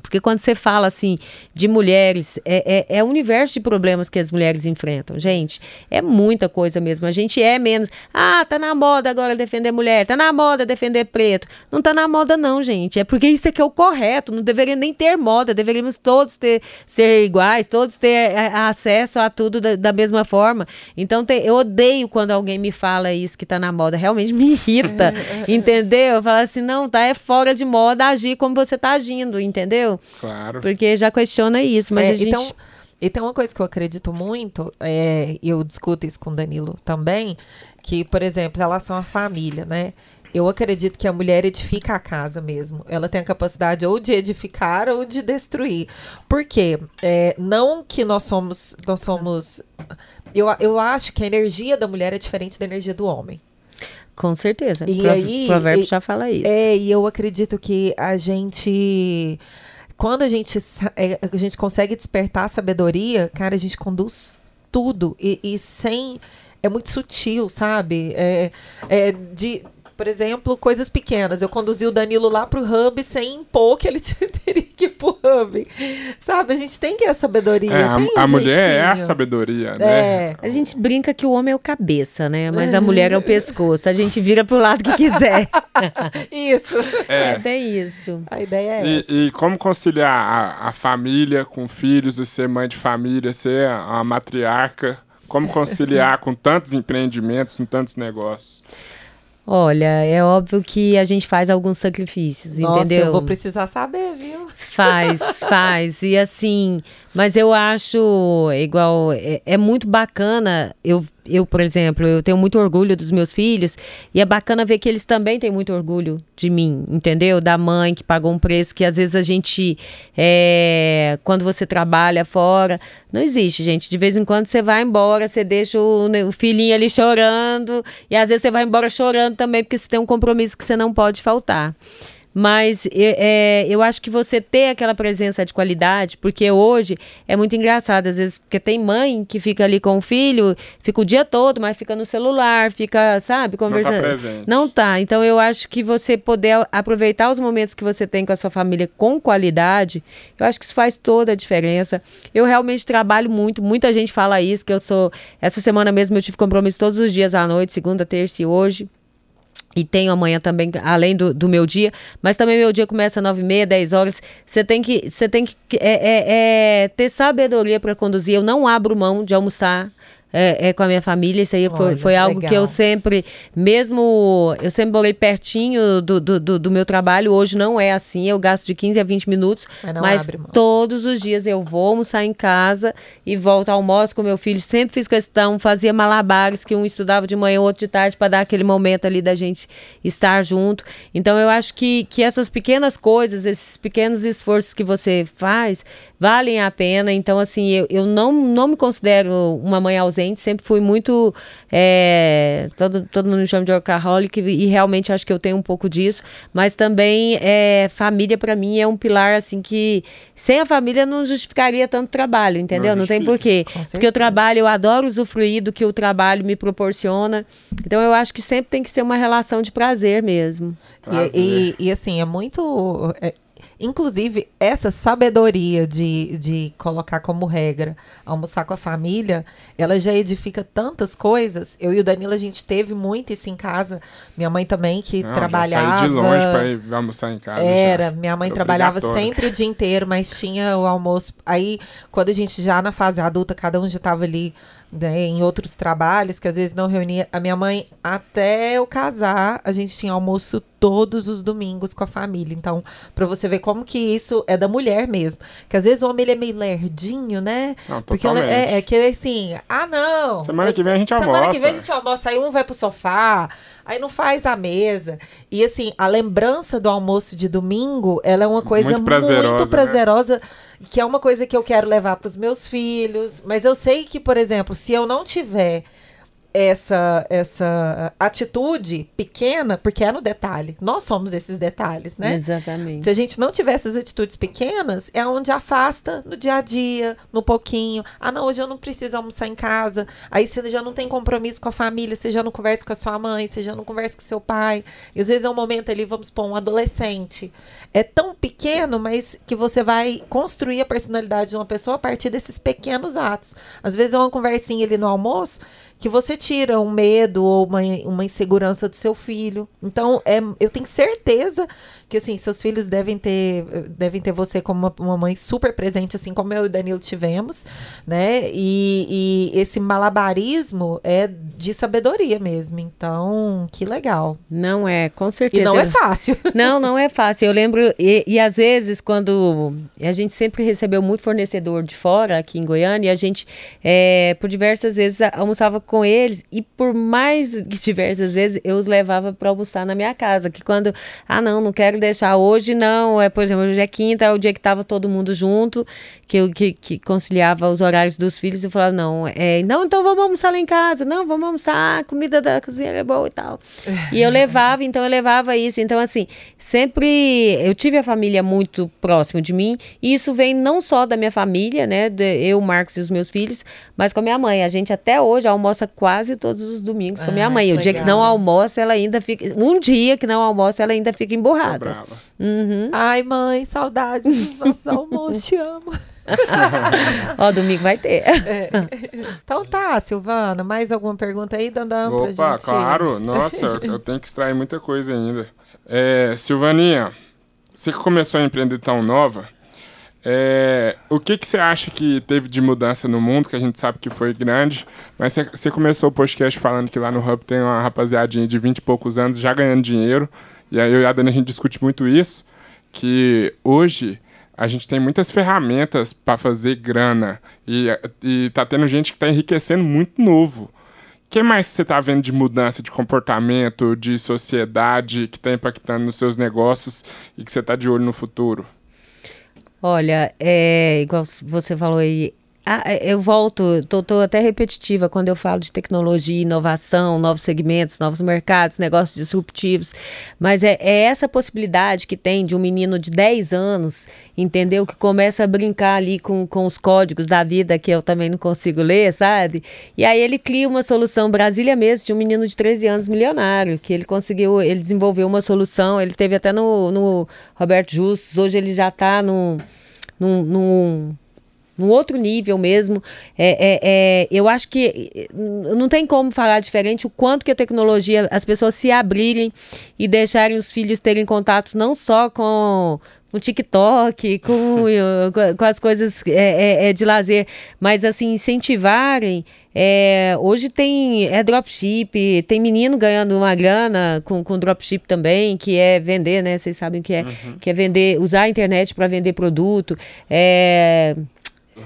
porque quando você fala assim de mulheres, é, é, é, o universo de problemas que as mulheres enfrentam, gente. É muita coisa mesmo. A gente é menos. Ah, tá na moda agora defender mulher, tá na moda defender preto. Não tá na moda, não, gente. É porque isso aqui é o correto. Não deveria nem ter moda. Deveríamos todos ter ser iguais, todos ter é, acesso a tudo da, da mesma forma. Então, te, eu odeio quando alguém me fala isso que tá na moda. Realmente me irrita. [LAUGHS] entendeu? Eu falo assim, não, tá, é fora de moda agir como você tá agindo, entendeu? Entendeu? Claro. Porque já questiona isso, mas é, a gente... Então, e tem uma coisa que eu acredito muito, é, e eu discuto isso com o Danilo também, que, por exemplo, em relação à família, né? Eu acredito que a mulher edifica a casa mesmo. Ela tem a capacidade ou de edificar ou de destruir. Por quê? É, não que nós somos. Nós somos. Eu, eu acho que a energia da mulher é diferente da energia do homem. Com certeza. E Pro, aí, o provérbio e, já fala isso. É, e eu acredito que a gente quando a gente, é, a gente consegue despertar a sabedoria, cara, a gente conduz tudo. E, e sem. É muito sutil, sabe? É, é de, por exemplo, coisas pequenas. Eu conduzi o Danilo lá pro hub sem impor que ele [LAUGHS] teria que ir pro hub. Sabe? A gente tem que ir a sabedoria. É, a, um a mulher é a sabedoria, né? É. A gente brinca que o homem é o cabeça, né? Mas a mulher é o [LAUGHS] pescoço. A gente vira pro lado que quiser. [LAUGHS] isso. É. é isso. A ideia é e, essa. E como conciliar a, a família com filhos e ser mãe de família, ser a matriarca? Como conciliar com tantos empreendimentos, com tantos negócios? Olha, é óbvio que a gente faz alguns sacrifícios, Nossa, entendeu? Eu vou precisar saber, viu? Faz, [LAUGHS] faz. E assim, mas eu acho igual, é, é, muito bacana. Eu, eu, por exemplo, eu tenho muito orgulho dos meus filhos e é bacana ver que eles também têm muito orgulho de mim, entendeu? Da mãe que pagou um preço que às vezes a gente, é, quando você trabalha fora, não existe, gente. De vez em quando você vai embora, você deixa o, né, o filhinho ali chorando e às vezes você vai embora chorando também porque você tem um compromisso que você não pode faltar. Mas é, eu acho que você ter aquela presença de qualidade, porque hoje é muito engraçado, às vezes, porque tem mãe que fica ali com o filho, fica o dia todo, mas fica no celular, fica, sabe, conversando. Não tá presente. Não tá. Então eu acho que você poder aproveitar os momentos que você tem com a sua família com qualidade, eu acho que isso faz toda a diferença. Eu realmente trabalho muito, muita gente fala isso, que eu sou. Essa semana mesmo eu tive compromisso todos os dias à noite, segunda, terça e hoje. E tenho amanhã também, além do, do meu dia, mas também meu dia começa às 9 e meia, 10 horas. Você tem que, você tem que é, é, é, ter sabedoria para conduzir. Eu não abro mão de almoçar é, é com a minha família. Isso aí foi, Olha, foi algo legal. que eu sempre, mesmo eu sempre morei pertinho do, do, do, do meu trabalho, hoje não é assim. Eu gasto de 15 a 20 minutos, Mas mas todos os dias eu vou almoçar em casa e volto ao almoço com meu filho. Sempre fiz questão, fazia malabares, que um estudava de manhã, o outro de tarde, para dar aquele momento ali da gente estar junto. Então eu acho que, que essas pequenas coisas, esses pequenos esforços que você faz, valem a pena. Então, assim, eu, eu não, não me considero uma mãe ausente, sempre fui muito. é, todo, todo mundo me chama de workaholic e realmente acho que eu tenho um pouco disso, mas também é, família para mim é um pilar assim que sem a família não justificaria tanto trabalho, entendeu? Não, tem justifica. porquê. Porque o trabalho, eu adoro usufruir do que o trabalho me proporciona. Então eu acho que sempre tem que ser uma relação de prazer mesmo. Prazer. E, e, e, assim, é muito. é, inclusive, essa sabedoria de, de colocar como regra almoçar com a família, ela já edifica tantas coisas. Eu e o Danilo, a gente teve muito isso em casa. Minha mãe também, que Não, trabalhava. Já de longe pra ir almoçar em casa. Era, já. minha mãe Era trabalhava obrigatório. sempre o dia inteiro, mas tinha o almoço. Aí, quando a gente já na fase adulta, cada um já estava ali né, em outros trabalhos, que às vezes não reunia. A minha mãe, até eu casar, a gente tinha almoço todos os domingos com a família. Então, pra você ver como que isso é da mulher mesmo. Que às vezes o homem ele é meio lerdinho, né? Não, Porque totalmente. é, é que assim, ah, não. Semana que vem a gente Semana almoça. que vem a gente almoça, aí um vai pro sofá, aí não faz a mesa. E assim, a lembrança do almoço de domingo, ela é uma coisa Muito muito prazerosa, prazerosa, né? que é uma coisa que eu quero levar pros meus filhos. Mas eu sei que, por exemplo, se eu não tiver essa essa atitude pequena, porque é no detalhe. Nós somos esses detalhes, né? Exatamente. Se a gente não tiver essas atitudes pequenas, é onde afasta no dia a dia, no pouquinho. Ah, não, hoje eu não preciso almoçar em casa. Aí você já não tem compromisso com a família, você já não conversa com a sua mãe, você já não conversa com seu pai. E às vezes é um momento ali, vamos supor, um adolescente. É tão pequeno, mas que você vai construir a personalidade de uma pessoa a partir desses pequenos atos. Às vezes é uma conversinha ali no almoço que você tira um medo ou uma, uma insegurança do seu filho. Então, é, eu tenho certeza que assim, seus filhos devem ter, devem ter você como uma, uma mãe super presente, assim como eu e o Danilo tivemos, né? E, e esse malabarismo é de sabedoria mesmo. Então, que legal. Não é, com E certeza. não é fácil. [LAUGHS] Não, não é fácil. Eu lembro, e, e às vezes, quando a gente sempre recebeu muito fornecedor de fora aqui em Goiânia, e a gente, é, por diversas vezes, almoçava com eles, e por mais que diversas vezes, eu os levava para almoçar na minha casa. Que quando, ah, não, não quero deixar hoje, não. É, por exemplo, hoje é quinta, é o dia que estava todo mundo junto, que, eu, que, que conciliava os horários dos filhos, eu falava, não, é, não, então vamos almoçar lá em casa, não, vamos almoçar, a comida da cozinha é boa e tal. E eu levava, então eu levava isso. Então, assim, sempre eu tive a família muito próximo de mim, e isso vem não só da minha família, né? de- eu, o Marcos e os meus filhos, mas com a minha mãe. A gente até hoje almoça quase todos os domingos com a minha Ah, mãe. O dia que legal. não almoça, ela ainda fica. Um dia que não almoça, ela ainda fica emburrada. Uhum. Ai, mãe, saudade dos nossos [LAUGHS] almoços, te amo. [LAUGHS] Ó, domingo vai ter. Então tá, Silvana, mais alguma pergunta aí, Dandam, pra Opa, gente? claro. Nossa, eu, eu tenho que extrair muita coisa ainda. É, Silvaninha, você que começou a empreender tão nova, é, o que, que você acha que teve de mudança no mundo, que a gente sabe que foi grande, mas você, você começou o podcast falando que lá no Hub tem uma rapaziadinha de 20 e poucos anos já ganhando dinheiro, e aí eu e a Dani a gente discute muito isso, que hoje a gente tem muitas ferramentas para fazer grana, e, e tá tendo gente que tá enriquecendo muito novo. O que mais você está vendo de mudança de comportamento, de sociedade que está impactando nos seus negócios e que você está de olho no futuro? Olha, é igual você falou aí. Ah, eu volto, tô até repetitiva quando eu falo de tecnologia, inovação, novos segmentos, novos mercados, negócios disruptivos. Mas é, é essa possibilidade que tem de um menino de 10 anos, entendeu? Que começa a brincar ali com, com os códigos da vida que eu também não consigo ler, sabe? E aí ele cria uma solução, Brasília mesmo, de um menino de 13 anos milionário, que ele conseguiu, ele desenvolveu uma solução, ele teve até no, no Roberto Justus, hoje ele já está num, num, num num outro nível mesmo. É, é, é, eu acho que eh, não tem como falar diferente o quanto que a tecnologia, as pessoas se abrirem e deixarem os filhos terem contato não só com com TikTok, com, [LAUGHS] com as coisas é, é, de lazer, mas assim, incentivarem. É, hoje tem é dropship, tem menino ganhando uma grana com, com dropship também, que é vender, né? Vocês sabem que é, uhum. que é vender, usar a internet para vender produto. É,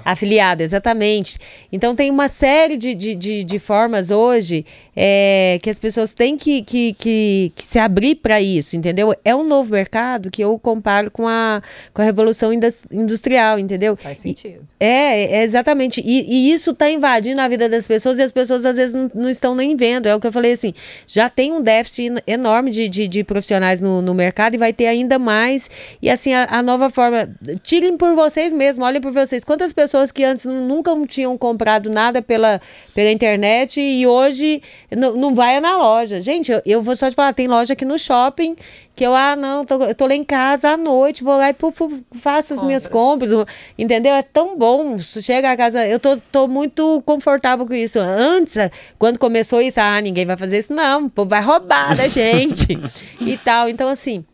Afiliada, exatamente. Então tem uma série de, de, de, de formas hoje é, que as pessoas têm que, que, que, que se abrir para isso, entendeu? É um novo mercado que eu comparo com a, com a Revolução Industrial, entendeu? Faz sentido. E, é, é, exatamente. E, e isso está invadindo a vida das pessoas e as pessoas às vezes não, não, estão nem vendo. É o que eu falei assim: já tem um déficit enorme de, de, de profissionais no, no mercado e vai ter ainda mais. E assim, a, a nova forma. Tirem por vocês mesmos, olhem por vocês. Quantas pessoas que antes nunca tinham comprado nada pela, pela internet e hoje não, vai na loja. Gente, eu, eu vou só te falar, tem loja aqui no shopping que eu, ah, não, tô, eu tô lá em casa à noite, vou lá e puf, faço as Compra. minhas compras, entendeu? É tão bom. Chega a casa, eu tô, tô muito confortável com isso. Antes, quando começou isso, ah, ninguém vai fazer isso, não, pô, vai roubar da [LAUGHS] gente e tal. Então, assim.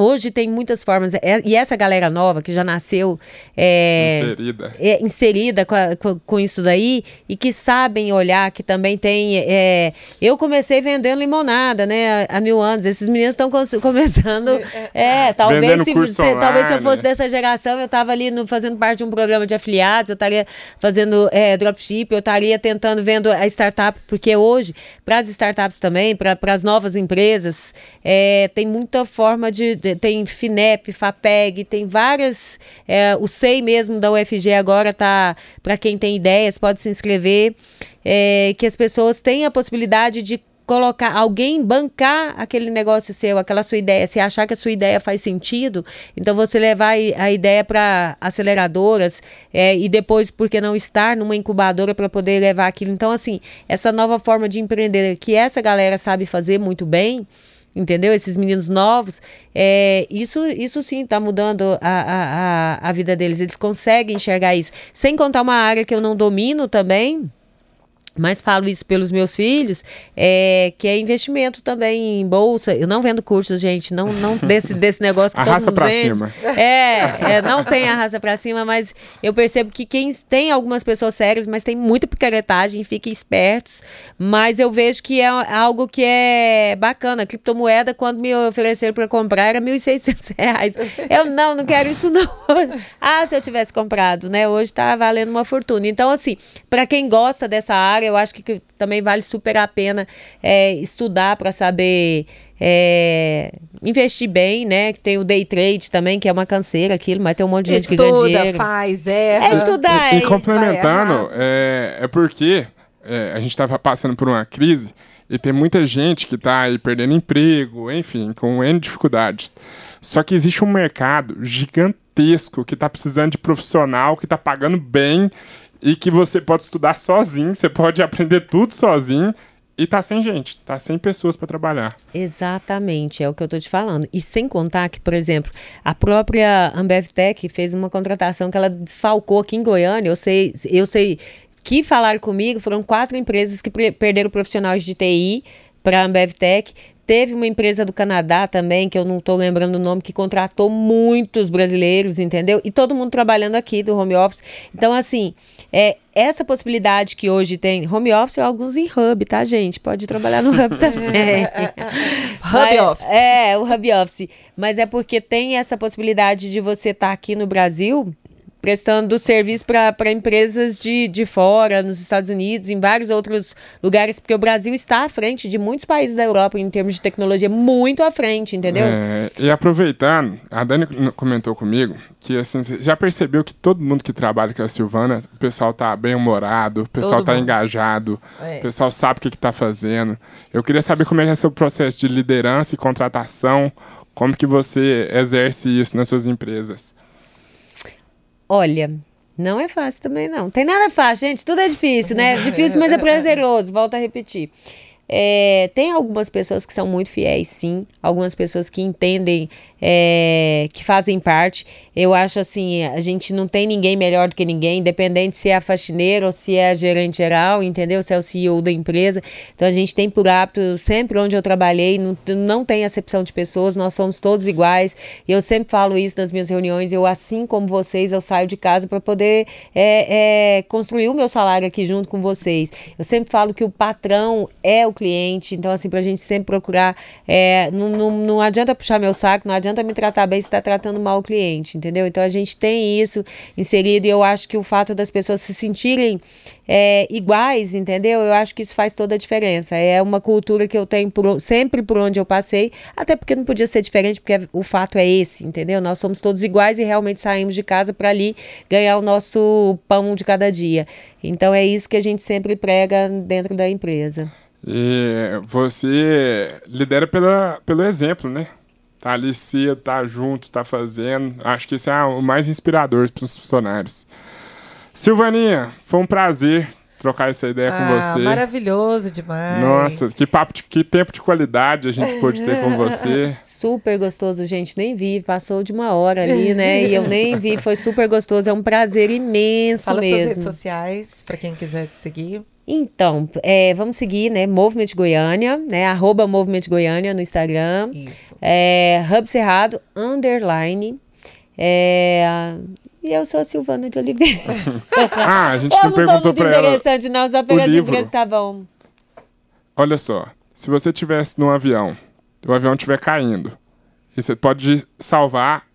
Hoje tem muitas formas, é, e essa galera nova que já nasceu é, inserida, é, inserida com, a, com, com, isso daí e que sabem olhar, que também tem. É, eu comecei vendendo limonada, né, há, mil anos. Esses meninos estão [LAUGHS] começando. É, é talvez se, se talvez se eu fosse dessa geração, eu estava ali no, fazendo parte de um programa de afiliados, eu estaria fazendo é, dropship, eu estaria tentando vendo a startup, porque hoje, para as startups também, para as novas empresas, é, tem muita forma de, de tem FINEP, FAPEG, tem várias. É, o SEI mesmo da UFG agora tá. Para quem tem ideias, pode se inscrever. É, que as pessoas têm a possibilidade de colocar alguém bancar aquele negócio seu, aquela sua ideia, se achar que a sua ideia faz sentido, então você levar a ideia para aceleradoras é, e depois, por que não estar numa incubadora para poder levar aquilo. Então, assim, essa nova forma de empreender que essa galera sabe fazer muito bem, entendeu? Esses meninos novos, é, isso, isso sim está mudando a, a, a vida deles. Eles conseguem enxergar isso. Sem contar uma área que eu não domino também, mas falo isso pelos meus filhos, é, que é investimento também em bolsa. Eu não vendo cursos, gente, não, não [LAUGHS] desse, desse negócio que arrasta todo mundo pra vende. Cima. É, é, não tem arrasta para cima, mas eu percebo que quem tem algumas pessoas sérias, mas tem muita picaretagem, fiquem espertos. Mas eu vejo que é algo que é bacana. A criptomoeda, quando me ofereceram para comprar, era R$ 1.600. Eu não, não quero isso não. ah, se eu tivesse comprado, né? Hoje está valendo uma fortuna. Então, assim, para quem gosta dessa área, área, eu acho que, que também vale super a pena é, estudar para saber é, investir bem, né? Que tem o day trade também, que é uma canseira aquilo, mas tem um monte de gente Estuda, que ganha dinheiro. faz, erra. É estudar. E, e complementando, é, é porque é, a gente estava passando por uma crise e tem muita gente que está aí perdendo emprego, enfim, com N dificuldades. Só que existe um mercado gigantesco que está precisando de profissional, que está pagando bem e que você pode estudar sozinho, você pode aprender tudo sozinho e tá sem gente, tá sem pessoas para trabalhar. Exatamente, é o que eu tô te falando. E sem contar que, por exemplo, a própria Ambevtech fez uma contratação que ela desfalcou aqui em Goiânia. Eu sei, eu sei que falaram comigo, foram quatro empresas que perderam profissionais de TI para a Ambevtech. Teve uma empresa do Canadá também, que eu não estou lembrando o nome, que contratou muitos brasileiros, entendeu? E todo mundo trabalhando aqui do home office. Então, assim, é, essa possibilidade que hoje tem home office, alguns em hub, tá, gente? Pode trabalhar no hub também. [LAUGHS] hub office. É, o hub office. Mas é porque tem essa possibilidade de você estar tá aqui no Brasil prestando serviço para empresas de, de fora, nos Estados Unidos, em vários outros lugares, porque o Brasil está à frente de muitos países da Europa em termos de tecnologia, muito à frente, entendeu? É, e aproveitando, a Dani comentou comigo que assim, já percebeu que todo mundo que trabalha com a Silvana, o pessoal tá bem humorado, o pessoal todo tá mundo. engajado, é. o pessoal sabe o que, que tá fazendo. Eu queria saber como é que é seu processo de liderança e contratação, como que você exerce isso nas suas empresas. Olha, não é fácil também, não. Tem nada fácil, gente. Tudo é difícil, né? [LAUGHS] Difícil, mas é prazeroso. Volto a repetir. É, tem algumas pessoas que são muito fiéis, sim. Algumas pessoas que entendem, é, que fazem parte. Eu acho assim, a gente não tem ninguém melhor do que ninguém, independente se é a faxineira ou se é a gerente geral, entendeu? Se é o CEO da empresa. Então a gente tem por hábito, sempre onde eu trabalhei, não, não tem acepção de pessoas, nós somos todos iguais. E eu sempre falo isso nas minhas reuniões. Eu, assim como vocês, eu saio de casa para poder é, é, construir o meu salário aqui junto com vocês. Eu sempre falo que o patrão é o cliente, então, assim, para a gente sempre procurar. É, não, não, não adianta puxar meu saco, não adianta me tratar bem se está tratando mal o cliente, entendeu? Então a gente tem isso inserido e eu acho que o fato das pessoas se sentirem é, iguais, entendeu? Eu acho que isso faz toda a diferença. É uma cultura que eu tenho por, sempre por onde eu passei, até porque não podia ser diferente, porque o fato é esse, entendeu? Nós somos todos iguais e realmente saímos de casa para ali ganhar o nosso pão de cada dia. Então é isso que a gente sempre prega dentro da empresa. E você lidera pela, pelo exemplo, né? Tá ali cedo, tá junto, tá fazendo. Acho que isso é o mais inspirador para os funcionários. Silvaninha, foi um prazer trocar essa ideia ah, com você. Maravilhoso demais. Nossa, que papo, de, que tempo de qualidade a gente pôde ter com você. [LAUGHS] Super gostoso, gente. Nem vi, passou de uma hora ali, né? E eu nem vi, foi super gostoso. É um prazer imenso Fala mesmo. Fala suas redes sociais, para quem quiser te seguir. Então, é, vamos seguir, né? Movimento Goiânia, né? Arroba Movimento Goiânia no Instagram. Isso. É, Hub Cerrado, underline. É, e eu sou a Silvana de Oliveira. [LAUGHS] ah, a gente não, não perguntou para ela. interessante, não, só pegar as tá bom. Olha só, se você tivesse num avião, o avião estiver caindo, e você pode salvar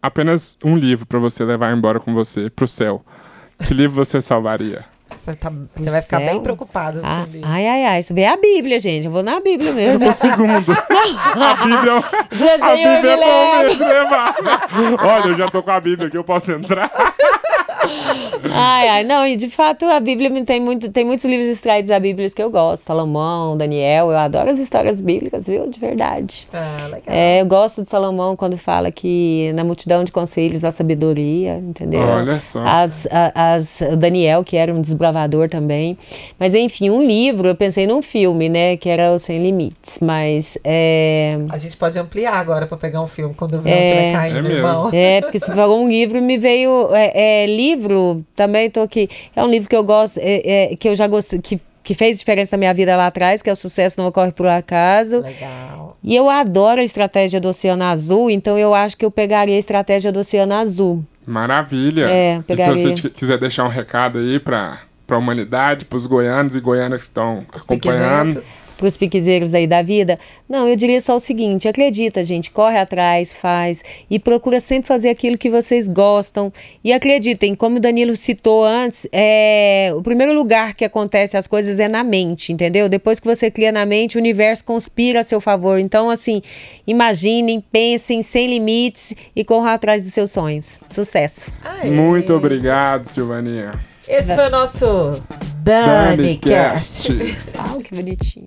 apenas um livro para você levar embora com você pro céu. Que livro você salvaria? Você, tá, você vai ficar bem preocupado. Ah, ai, ai, ai. Isso é a Bíblia, gente. Eu vou na Bíblia mesmo. Eu vou segundo. [LAUGHS] a Bíblia, a Bíblia é pra mesmo levar. Olha, eu já tô com a Bíblia aqui, eu posso entrar. Ai, ai, não, e de fato a Bíblia tem, muito, tem muitos livros extraídos da Bíblia que eu gosto. Salomão, Daniel, eu adoro as histórias bíblicas, viu? De verdade. Ah, legal. É, eu gosto de Salomão quando fala que na multidão de conselhos há sabedoria, entendeu? Olha só. As, as, o Daniel, que era um desbravador também. Mas enfim, um livro, eu pensei num filme, né? Que era o Sem Limites. Mas. É... A gente pode ampliar agora para pegar um filme quando o estiver é, caindo, é irmão. É, porque se falou um livro, me veio. É, é, livro, também tô aqui. É um livro que eu gosto, é, é, que eu já gostei. Que, que fez diferença na minha vida lá atrás, que é o Sucesso Não Ocorre Por Acaso. Legal. E eu adoro a estratégia do Oceano Azul, então eu acho que eu pegaria a estratégia do Oceano Azul. Maravilha. É, pegaria. E se você quiser deixar um recado aí para a humanidade, para os goianos e goianas que estão acompanhando para os piquezeiros aí da vida? Não, eu diria só o seguinte: acredita, gente, corre atrás, faz e procura sempre fazer aquilo que vocês gostam. E acreditem, como o Danilo citou antes, é, o primeiro lugar que acontece as coisas é na mente, entendeu? Depois que você cria na mente, o universo conspira a seu favor. Então, assim, imaginem, pensem sem limites e corram atrás dos seus sonhos. Sucesso. Aê. Muito obrigado, Silvaninha. Esse foi o nosso DaniCast. Ah, que bonitinho.